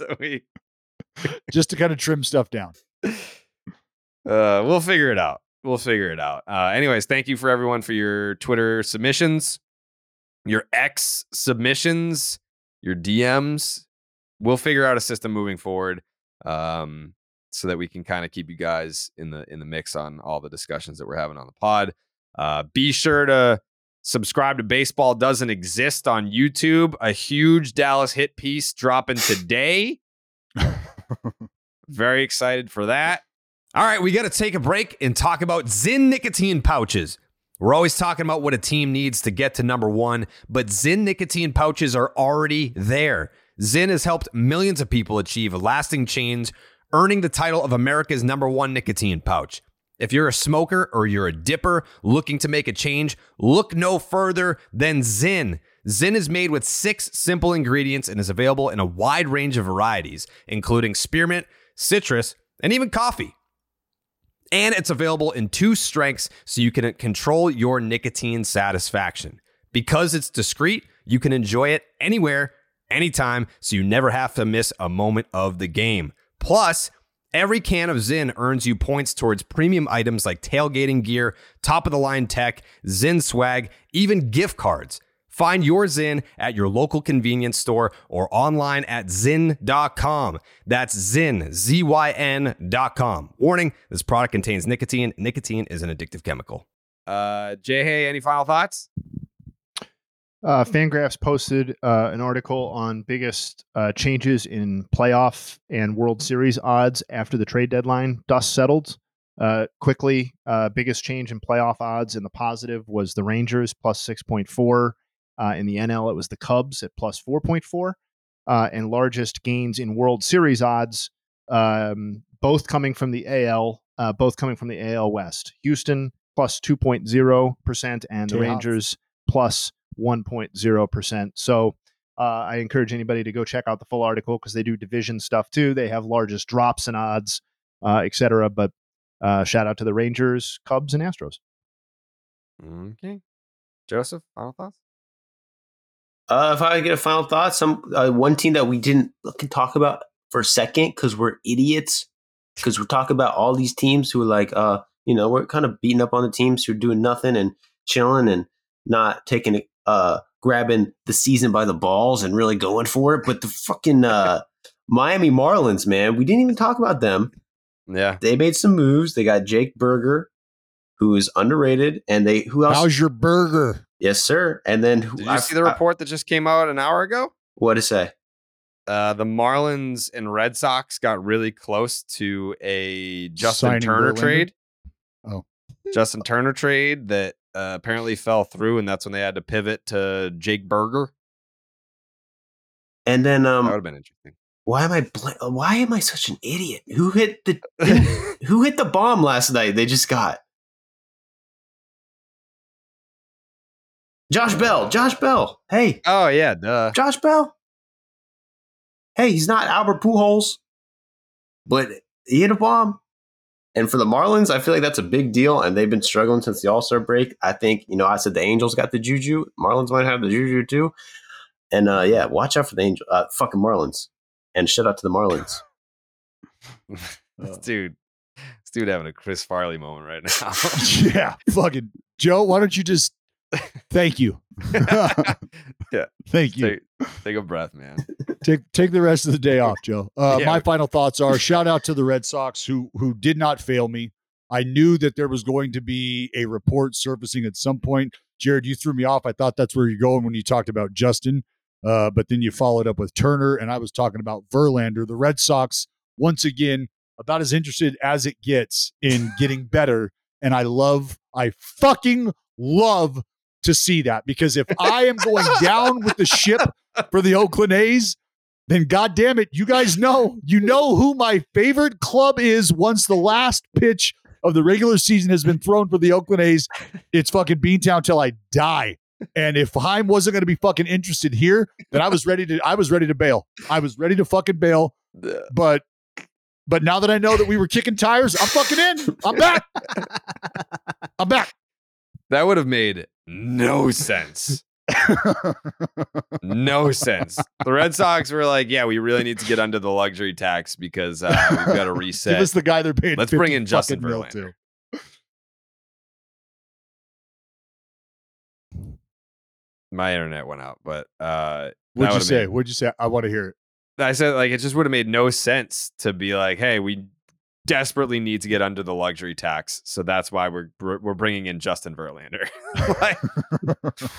a week. just to kind of trim stuff down. Uh, we'll figure it out. We'll figure it out. Uh, anyways, thank you for everyone for your Twitter submissions, your X submissions, your DMs. We'll figure out a system moving forward, um, so that we can kind of keep you guys in the in the mix on all the discussions that we're having on the pod. Uh, be sure to subscribe to Baseball Doesn't Exist on YouTube. A huge Dallas hit piece dropping today. Very excited for that. All right, we got to take a break and talk about Zyn nicotine pouches. We're always talking about what a team needs to get to number one, but Zyn nicotine pouches are already there. Zyn has helped millions of people achieve a lasting change, earning the title of America's number one nicotine pouch. If you're a smoker or you're a dipper looking to make a change, look no further than Zyn. Zyn is made with six simple ingredients and is available in a wide range of varieties, including spearmint, citrus, and even coffee. And it's available in two strengths so you can control your nicotine satisfaction. Because it's discreet, you can enjoy it anywhere, anytime, so you never have to miss a moment of the game. Plus, every can of Zyn earns you points towards premium items like tailgating gear, top of the line tech, Zyn swag, even gift cards. Find your Zyn at your local convenience store or online at Zyn.com. That's Zyn, Z Y N.com. Warning this product contains nicotine. Nicotine is an addictive chemical. Uh, Jay, hey, any final thoughts? Uh, Fangraphs posted uh, an article on biggest uh, changes in playoff and World Series odds after the trade deadline dust settled. Uh, quickly, uh, biggest change in playoff odds in the positive was the Rangers plus 6.4. Uh, in the NL, it was the Cubs at plus 4.4. Uh, and largest gains in World Series odds, um, both coming from the AL, uh, both coming from the AL West. Houston plus 2.0%, and the Rangers plus 1.0%. So uh, I encourage anybody to go check out the full article because they do division stuff too. They have largest drops in odds, uh, et cetera. But Uh, shout out to the Rangers, Cubs, and Astros. Okay. Joseph, final thoughts? Uh, if I get a final thought, some uh, one team that we didn't can talk about for a second because we're idiots because we're talking about all these teams who are like, uh, you know, we're kind of beating up on the teams who are doing nothing and chilling and not taking it, uh, grabbing the season by the balls and really going for it. But the fucking uh, Miami Marlins, man, we didn't even talk about them. Yeah, they made some moves. They got Jake Burger, who is underrated, and they who else? How's your burger? Yes, sir. And then Did you see the report that just came out an hour ago? What to say? Uh, the Marlins and Red Sox got really close to a Justin Signing Turner Verlander? trade. Oh. Justin Turner trade that uh, apparently fell through, and that's when they had to pivot to Jake Burger. And then um, That would have been interesting. why am I bl- why am I such an idiot? Who hit the who hit the bomb last night? They just got Josh Bell. Josh Bell. Hey, Oh yeah, duh. Josh Bell. Hey, he's not Albert Pujols, but he hit a bomb. And for the Marlins, I feel like that's a big deal, and they've been struggling since the All Star break. I think you know I said the Angels got the juju. Marlins might have the juju too. And uh, yeah, watch out for the Angel, uh, fucking Marlins, and shout out to the Marlins. This dude, this dude having a Chris Farley moment right now. yeah, fucking Joe. Why don't you just thank you? yeah, Thank you. take, take a breath, man. take take the rest of the day off, Joe. Uh, Yeah. My final thoughts are: shout out to the Red Sox who who did not fail me. I knew that there was going to be a report surfacing at some point. Jared, you threw me off. I thought that's where you're going when you talked about Justin, uh, but then you followed up with Turner, and I was talking about Verlander. The Red Sox once again about as interested as it gets in getting better, and I love, I fucking love to see that because if I am going down with the ship for the Oakland A's, then God damn it, you guys know, you know who my favorite club is once the last pitch of the regular season has been thrown for the Oakland A's. It's fucking Beantown till I die. And if Chaim wasn't going to be fucking interested here, then I was ready to I was ready to bail. I was ready to fucking bail. But but now that I know that we were kicking tires, I'm fucking in. I'm back. I'm back. That would have made no sense. no sense. The Red Sox were like, yeah, we really need to get under the luxury tax because uh, we've got to reset. Give us the guy they're paying. Let's bring in Justin Verlander. My internet went out, but uh, What'd you say? made- What'd you say? I want to hear it. I said like it just would have made no sense to be like, hey, we desperately need to get under the luxury tax, so that's why we're we're bringing in Justin Verlander. like,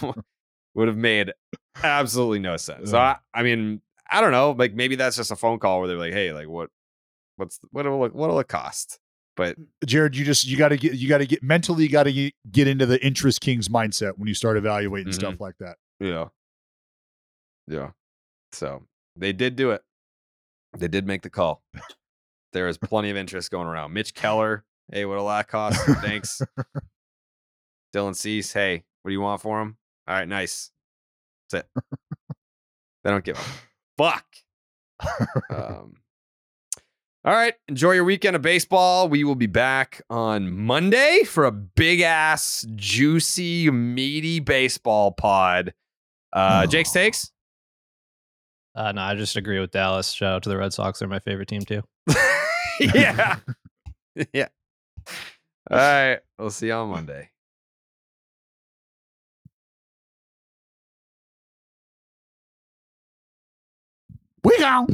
would have made absolutely no sense. So I, I mean, I don't know. Like maybe that's just a phone call where they're like, hey, like what, what's what'll what'll it cost? But Jared, you just you got to get you got to get mentally you got to get, into the interest kings mindset when you start evaluating Mhm. stuff like that. yeah, yeah. So they did do it. They did make the call. There is plenty of interest going around. Mitch Keller, hey, what a lot cost? Thanks. Dylan Cease, hey, what do you want for him? All right, nice. That's it. they don't give a fuck. Um, all right, enjoy your weekend of baseball. We will be back on Monday for a big ass, juicy, meaty baseball pod. Uh, Jake's takes. Uh, no, I just agree with Dallas. Shout out to the Red Sox. They're my favorite team too. yeah. yeah. All right. We'll see you on Monday. We go.